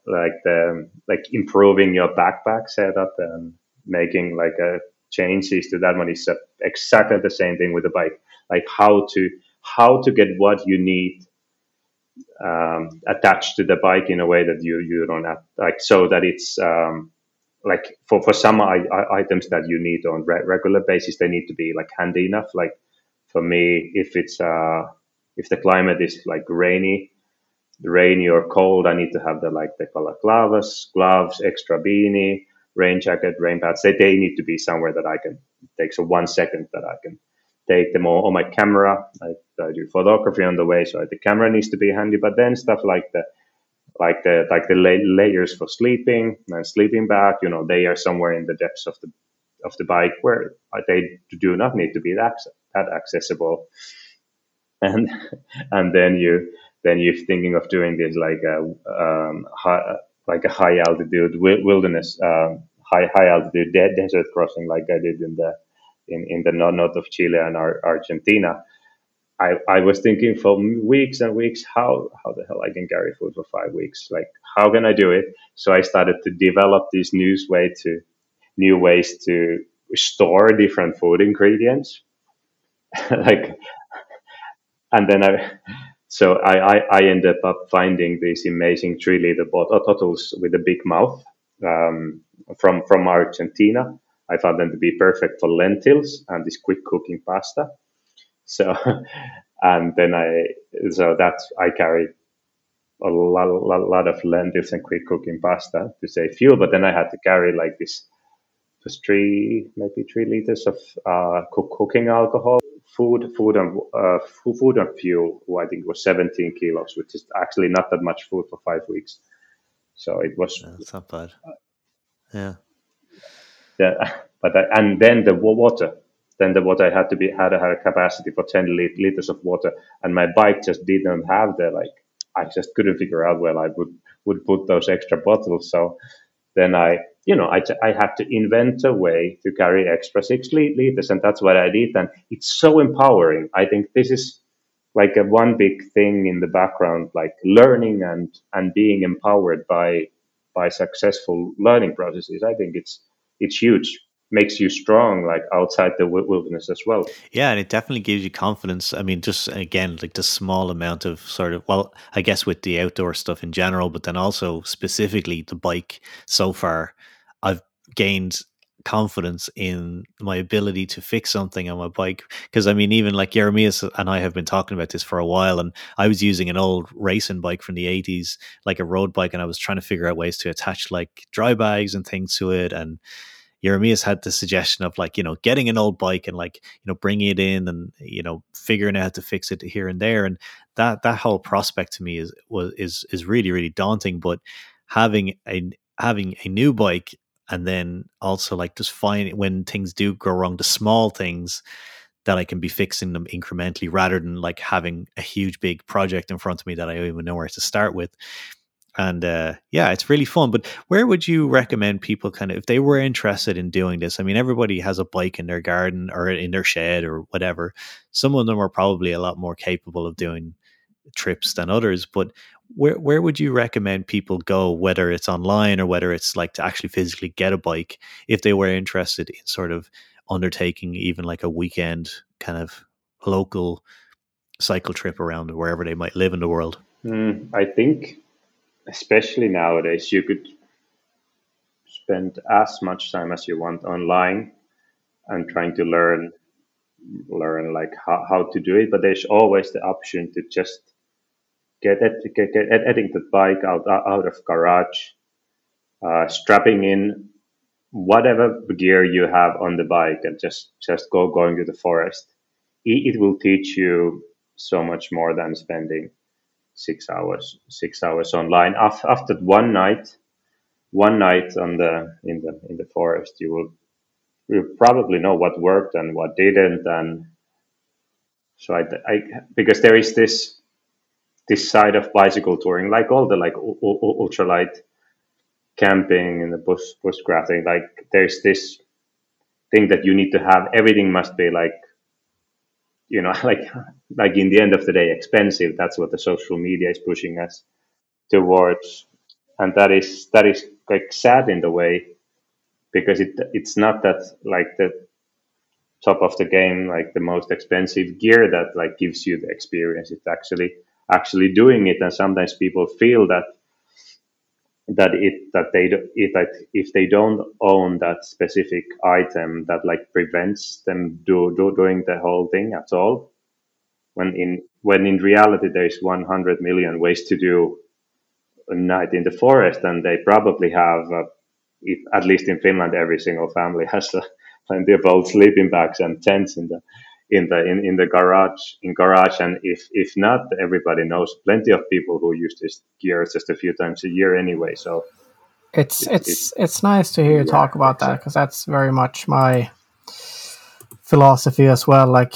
like the like improving your backpack setup and making like a changes to that one is exactly the same thing with the bike. Like how to how to get what you need um, attached to the bike in a way that you you don't have like so that it's um, like for for some I, I, items that you need on re- regular basis they need to be like handy enough like for me if it's uh if the climate is like rainy rainy or cold i need to have the like the gloves gloves extra beanie rain jacket rain pads. They, they need to be somewhere that i can take. So one second that i can take them all on my camera. I, I do photography on the way so the camera needs to be handy but then stuff like the like the like the layers for sleeping and sleeping bag you know they are somewhere in the depths of the of the bike where they do not need to be that that accessible. And and then you then you're thinking of doing this like a um, high, like a high altitude wilderness um, high high altitude desert crossing like I did in the in, in the north of Chile and Argentina. I, I was thinking for weeks and weeks how how the hell I can carry food for five weeks? Like how can I do it? So I started to develop these new way to new ways to store different food ingredients. Like and then I so I, I, I ended up finding these amazing three liter bottles with a big mouth um, from from Argentina. I found them to be perfect for lentils and this quick cooking pasta. So, and then I, so that's, I carried a lot, lot, lot of lentils and quick cooking pasta to save fuel, but then I had to carry like this, just three, maybe three liters of uh, cook, cooking alcohol, food, food and uh, food and fuel. I think it was 17 kilos, which is actually not that much food for five weeks. So it was. Yeah, it's not bad. Yeah. Yeah, but I, and then the water then the water had to be had had a capacity for 10 liters of water and my bike just didn't have the like i just couldn't figure out where i would would put those extra bottles so then i you know i, I had to invent a way to carry extra six liters and that's what i did and it's so empowering. I think this is like a one big thing in the background like learning and and being empowered by by successful learning processes. I think it's it's huge. Makes you strong like outside the wilderness as well. Yeah and it definitely gives you confidence. I mean just again like the small amount of sort of well i guess with the outdoor stuff in general but then also specifically the bike so far gained confidence in my ability to fix something on my bike because i mean even like jeremias and i have been talking about this for a while and i was using an old racing bike from the 80s like a road bike and i was trying to figure out ways to attach like dry bags and things to it and Jeremias had the suggestion of like, you know, getting an old bike and like, you know, bringing it in and, you know, figuring out how to fix it here and there. And that, that whole prospect to me is, was, is, is really, really daunting. But having a, having a new bike and then also like just find when things do go wrong, the small things that I can be fixing them incrementally rather than like having a huge big project in front of me that I don't even know where to start with and uh, yeah, it's really fun. But where would you recommend people kind of if they were interested in doing this? I mean, everybody has a bike in their garden or in their shed or whatever. Some of them are probably a lot more capable of doing trips than others. But where where would you recommend people go, whether it's online or whether it's like to actually physically get a bike, if they were interested in sort of undertaking even like a weekend kind of local cycle trip around wherever they might live in the world? Mm, I think especially nowadays, you could spend as much time as you want online and trying to learn learn like how, how to do it but there's always the option to just get get, get adding the bike out out of garage uh, strapping in whatever gear you have on the bike and just just go going to the forest. It, it will teach you so much more than spending six hours six hours online. After one night one night on the in the in the forest you will you probably know what worked and what didn't and so I, I because there is this this side of bicycle touring like all the like ultralight camping and the bush bushcrafting like there's this thing that you need to have everything must be like you know like like in the end of the day expensive. That's what the social media is pushing us towards. And that is that is like sad in the way because it it's not that like the top of the game like the most expensive gear that like gives you the experience. It's actually actually doing it and sometimes people feel that that it that they it that if they don't own that specific item that like prevents them do, do doing the whole thing at all when in when in reality there's 100 million ways to do a night in the forest and they probably have uh, if, at least in Finland every single family has uh, plenty of old sleeping bags and tents in the in the in, in the garage in garage. And if if not everybody knows plenty of people who use this gear just a few times a year anyway. So it's it's it's, it's nice to hear you talk about that because that's very much my philosophy as well. Like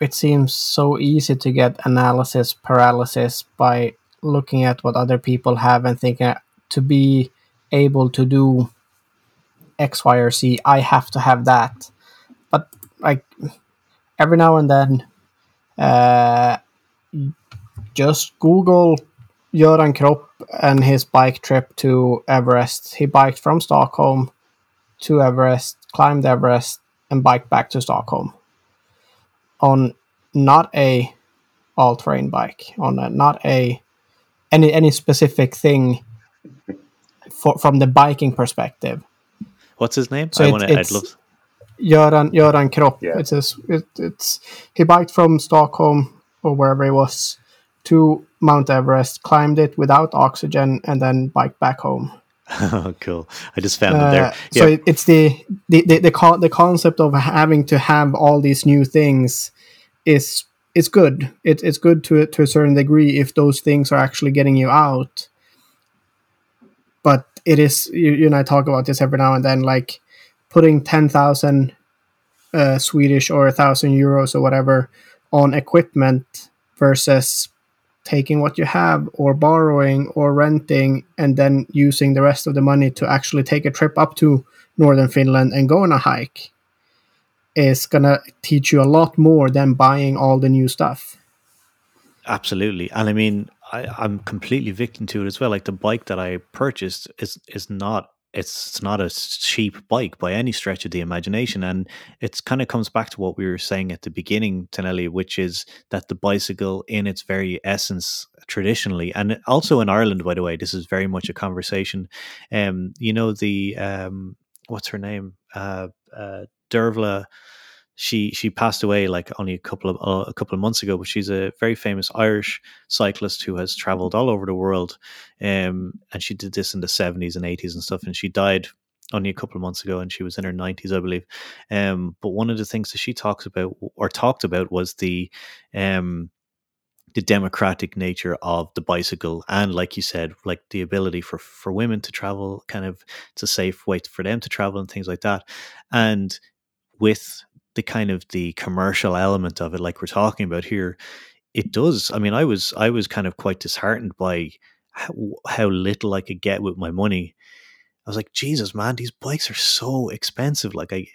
it seems so easy to get analysis paralysis by looking at what other people have and thinking uh, to be able to do x y or z i have to have that. But like every now and then, uh, just Google Göran Kropp and his bike trip to Everest. He biked from Stockholm to Everest, climbed Everest, and biked back to Stockholm on not a all-terrain bike, on a, not a any any specific thing for, from the biking perspective. What's his name? So I want to. I'd love. Göran Göran Kropp. Yeah. It's his, it, it's he biked from Stockholm or wherever he was to Mount Everest, climbed it without oxygen, and then biked back home. Oh, cool! I just found uh, it there. Uh, yeah. So it's the the the the, co- the concept of having to have all these new things is it's good. It, it's good to to a certain degree if those things are actually getting you out. But it is you, you and I talk about this every now and then, like putting 10,000 uh, Swedish or a thousand euros or whatever on equipment versus taking what you have or borrowing or renting and then using the rest of the money to actually take a trip up to northern Finland and go on a hike is going to teach you a lot more than buying all the new stuff. Absolutely. And I mean, I, I'm completely victim to it as well. Like the bike that I purchased is is not it's not a cheap bike by any stretch of the imagination. And it kind of comes back to what we were saying at the beginning, Tonelli, which is that the bicycle, in its very essence, traditionally, and also in Ireland, by the way, this is very much a conversation. Um, you know, the, um, what's her name? Uh, uh, Dervla she she passed away like only a couple of uh, a couple of months ago, but she's a very famous Irish cyclist who has traveled all over the world, um, and she did this in the seventies and eighties and stuff, and she died only a couple of months ago, and she was in her nineties, I believe. Um, but one of the things that she talks about or talked about was the um, the democratic nature of the bicycle and like you said like the ability for for women to travel kind of it's a safe way for them to travel and things like that and with the kind of the commercial element of it, like we're talking about here, it does. I mean, I was I was kind of quite disheartened by how, how little I could get with my money. I was like, Jesus, man, these bikes are so expensive. Like, I,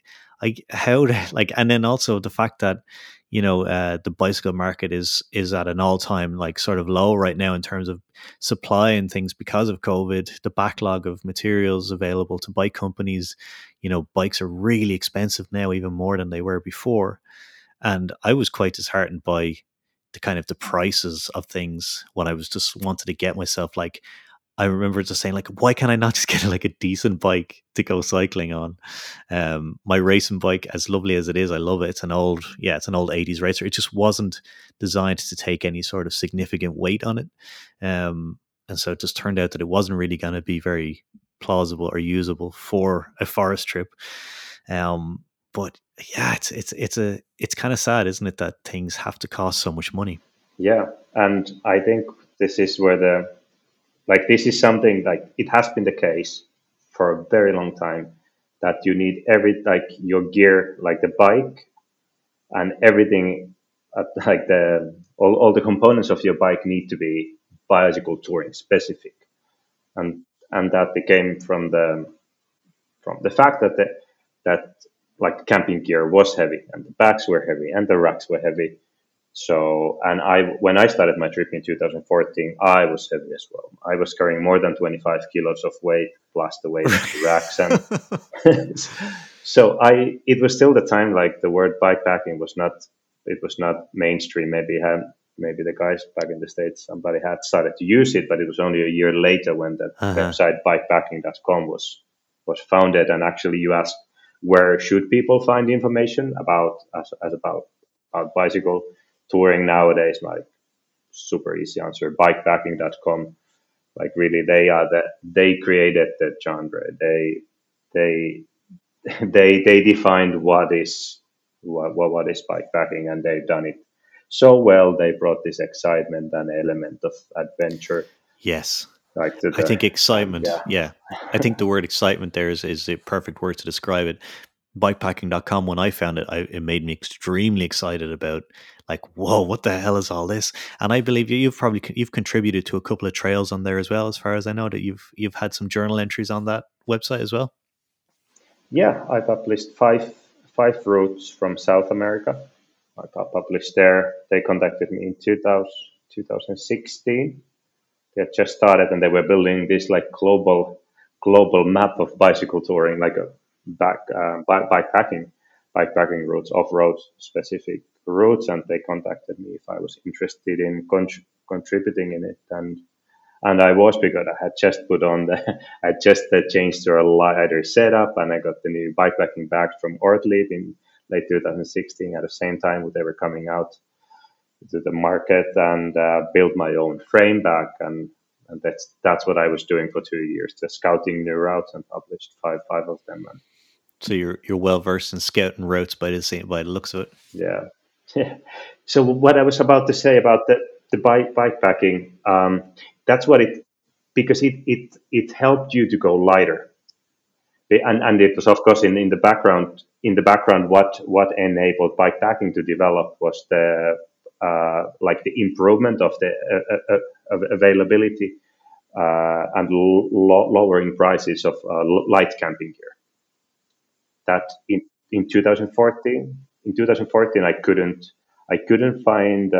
I, how, like, and then also the fact that you know uh, the bicycle market is is at an all time like sort of low right now in terms of supply and things because of COVID. The backlog of materials available to bike companies, you know, bikes are really expensive now, even more than they were before. And I was quite disheartened by the kind of the prices of things when I was just wanted to get myself like I remember just saying like, why can't I not just get like a decent bike to go cycling on? Um, my racing bike, as lovely as it is, I love it. It's an old, yeah, it's an old '80s racer. It just wasn't designed to take any sort of significant weight on it, um, and so it just turned out that it wasn't really going to be very plausible or usable for a forest trip. Um, but yeah, it's it's it's a it's kind of sad, isn't it, that things have to cost so much money? Yeah, and I think this is where the like this is something like it has been the case for a very long time that you need every like your gear, like the bike and everything, at, like the all, all the components of your bike need to be biological touring specific, and and that became from the from the fact that the, that like camping gear was heavy and the bags were heavy and the racks were heavy. So, and I, when I started my trip in 2014, I was heavy as well. I was carrying more than 25 kilos of weight plus the weight of the racks. And so I, it was still the time like the word bikepacking was not, it was not mainstream. Maybe had, maybe the guys back in the States, somebody had started to use it, but it was only a year later when the uh-huh. website bikepacking.com was, was founded. And actually you asked, where should people find information about as, as about, about bicycle touring nowadays? Like super easy answer, bikepacking.com. Like really, they are the they created the genre. They they they they defined what is what, what is bikepacking, and they've done it so well. They brought this excitement and element of adventure. Yes, like the, I think excitement. Yeah. yeah. I think the word excitement there is, is the perfect word to describe it. Bikepacking.com, when I found it, I, it made me extremely excited about like, whoa, what the hell is all this? And I believe you, you've probably you've contributed to a couple of trails on there as well, as far as I know. That you've you've had some journal entries on that website as well. Yeah, I published five five routes from South America. I published there. They contacted me in 2000, 2016 they had just started and they were building this like global global map of bicycle touring, like a back uh, bikepacking bikepacking routes, off road specific routes, and they contacted me if I was interested in con- contributing in it, and and I was because I had just put on the I just uh, changed to a lighter setup, and I got the new bikepacking bag from Ortlieb in late 2016 at the same time they were coming out to the market and uh, build my own frame bag and and that's that's what I was doing for two years, just scouting new routes and published five five of them. And so you're you're well versed in scouting routes by the by the looks of it. Yeah. So what I was about to say about the the bike bikepacking, um, that's what it because it it it helped you to go lighter, and and it was of course in in the background in the background what what enabled bikepacking to develop was the uh, like the improvement of the uh, uh, availability and lo- lowering prices of light camping gear. That in, in 2014, in 2014, I couldn't I couldn't find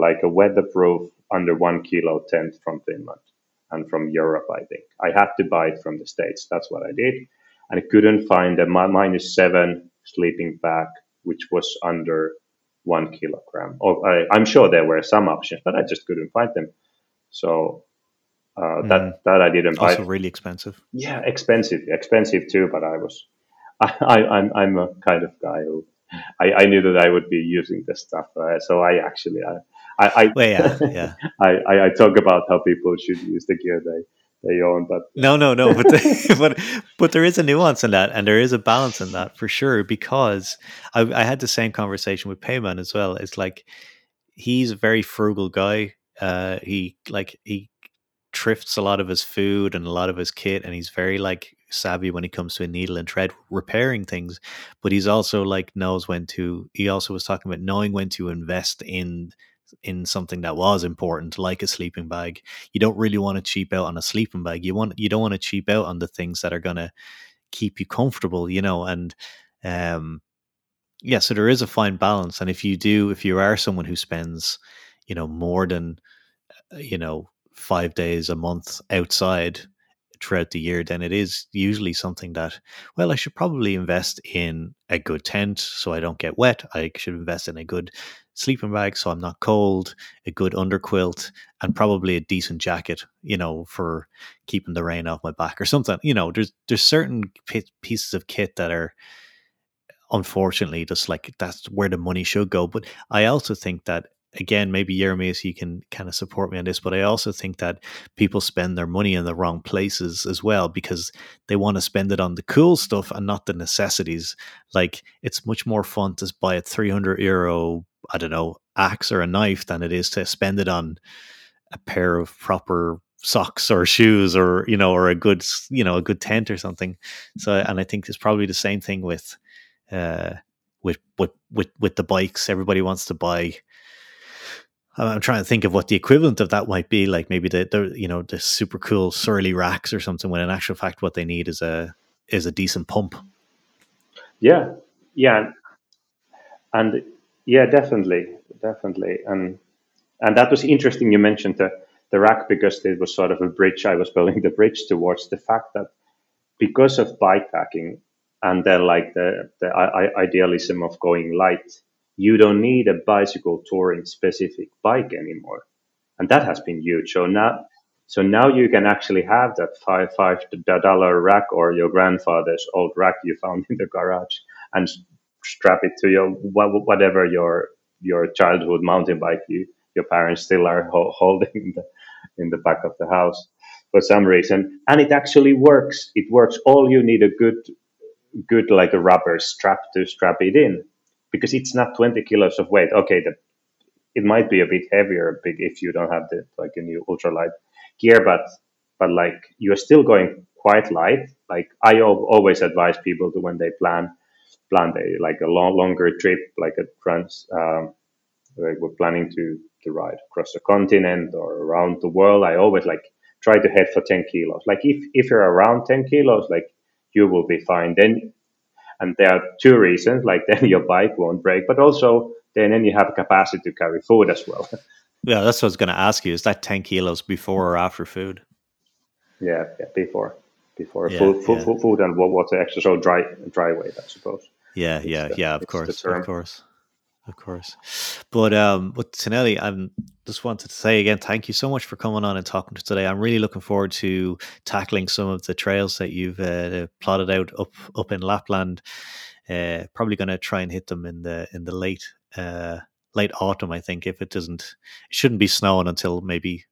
like a weatherproof under one kilo tent from Finland and from Europe, I think. I had to buy it from the States. That's what I did. And I couldn't find a minus seven sleeping bag, which was under one kilogram. Or I, am sure there were some options, but I just couldn't find them. So uh, that mm. that I didn't buy. Also, really expensive. Yeah, expensive, expensive too. But I was, I, I'm, I'm a kind of guy who I, I knew that I would be using this stuff. Uh, so I actually I I I, well, yeah, yeah. I, I, talk about how people should use the gear they they own. But no, no, no. But but but there is a nuance in that, and there is a balance in that for sure. Because I, I had the same conversation with Payman as well. It's like he's a very frugal guy. Uh, he like he thrifts a lot of his food and a lot of his kit, and he's very like savvy when it comes to a needle and thread repairing things. But he's also like knows when to. He also was talking about knowing when to invest in in something that was important, like a sleeping bag. You don't really want to cheap out on a sleeping bag. You want you don't want to cheap out on the things that are gonna keep you comfortable, you know, and um yeah, so there is a fine balance. And if you do, if you are someone who spends, you know, more than uh, you know, five days a month outside throughout the year, then it is usually something that, well, I should probably invest in a good tent so I don't get wet. I should invest in a good sleeping bag so I'm not cold, a good underquilt, and probably a decent jacket, you know, for keeping the rain off my back or something. You know, there's there's certain pieces of kit that are unfortunately just like that's where the money should go. But I also think that again, maybe Jeremias, you can kind of support me on this, but I also think that people spend their money in the wrong places as well because they want to spend it on the cool stuff and not the necessities. Like it's much more fun to buy a 300 euro, I don't know, axe or a knife than it is to spend it on a pair of proper socks or shoes or, you know, or a good, you know, a good tent or something. So, and I think it's probably the same thing with, uh, with, with, with, with the bikes. Everybody wants to buy, I'm trying to think of what the equivalent of that might be. Like maybe the, the you know the super cool surly racks or something. When in actual fact, what they need is a is a decent pump. Yeah, yeah, and yeah, definitely, definitely, and and that was interesting. You mentioned the the rack because it was sort of a bridge. I was building the bridge towards the fact that because of bikepacking and then like the the idealism of going light you don't need a bicycle touring specific bike anymore. And that has been huge. So now, so now you can actually have that five five dollar rack or your grandfather's old rack you found in the garage and strap it to your whatever your your childhood mountain bike you your parents still are holding in the in the back of the house for some reason and it actually works it works all you need a good good like a rubber strap to strap it in because it's not 20 kilos of weight. Okay, the, it might be a bit heavier big if you don't have the like a new ultralight gear, but but like you're still going quite light. Like I always advise people to when they plan plan a, like a long longer trip, like a trans. Um, like we're planning to to ride across the continent or around the world. I always like try to head for 10 kilos. Like if if you're around 10 kilos, like you will be fine. Then and there are two reasons, like then your bike won't break, but also then, then you have capacity to carry food as well. Yeah, that's what I was going to ask you. Is that 10 kilos before or after food? Yeah, yeah before. Before yeah, food, food, yeah. food and water extra, so dry, dry weight, I suppose. Yeah, yeah, the, yeah, of course, of course of course. But um, but Tonelli, I'm just wanted to say again, thank you so much for coming on and talking to today. I'm really looking forward to tackling some of the trails that you've uh, plotted out up up in Lapland. Uh, probably going to try and hit them in the in the late uh, late autumn. I think if it doesn't, it shouldn't be snowing until maybe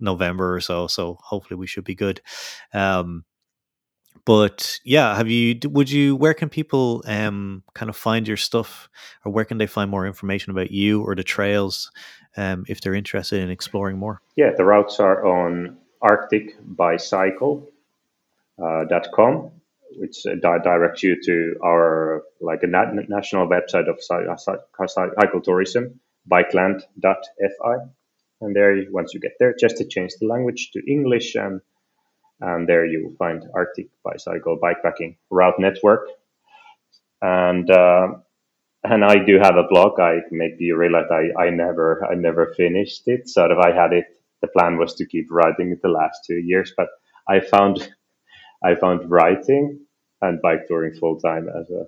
November or so. So hopefully we should be good. Um, but yeah have you would you where can people um kind of find your stuff? Or where can they find more information about you or the trails um if they're interested in exploring more? Yeah the routes are on arcticbicycle.com uh, which uh, directs you to our like a nat- national website of cycle tourism bikeland.fi and there once you get there just to change the language to english and and there you will find Arctic Bicycle Bikepacking Route Network. And uh, and I do have a blog. I maybe you realize I, I never I never finished it. Sort of I had it. The plan was to keep writing it the last two years, but I found I found writing and bike touring full time as a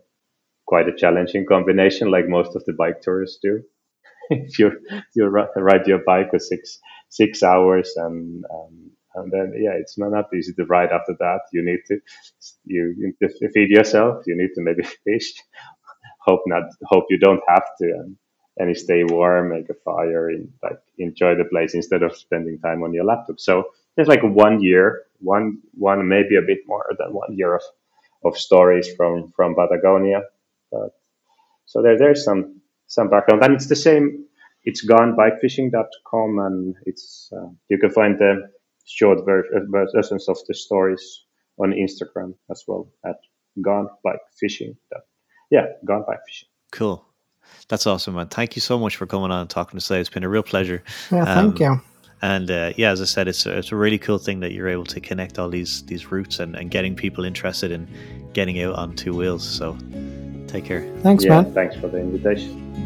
quite a challenging combination, like most of the bike tourists do. if you you ride your bike for six six hours and um, and then yeah it's not, easy to ride after that. You need to you, you need to feed yourself. You need to maybe fish. Hope not hope you don't have to and, and stay warm make a fire and like enjoy the place instead of spending time on your laptop. So there's like one year one one maybe a bit more than one year of of stories from from patagonia. But so there there's some some background. And it's the same it's gonebikefishing.com and it's uh, you can find the short versions of the stories on Instagram as well at Gone Bike Fishing. Yeah, Gone Bike Fishing. Cool. That's awesome, man. Thank you so much for coming on and talking to us today. It's been a real pleasure. Yeah, thank um, you. And uh, yeah, as I said, it's a, it's a really cool thing that you're able to connect all these these routes and, and getting people interested in getting out on two wheels. So take care. Thanks, yeah, man. Thanks for the invitation.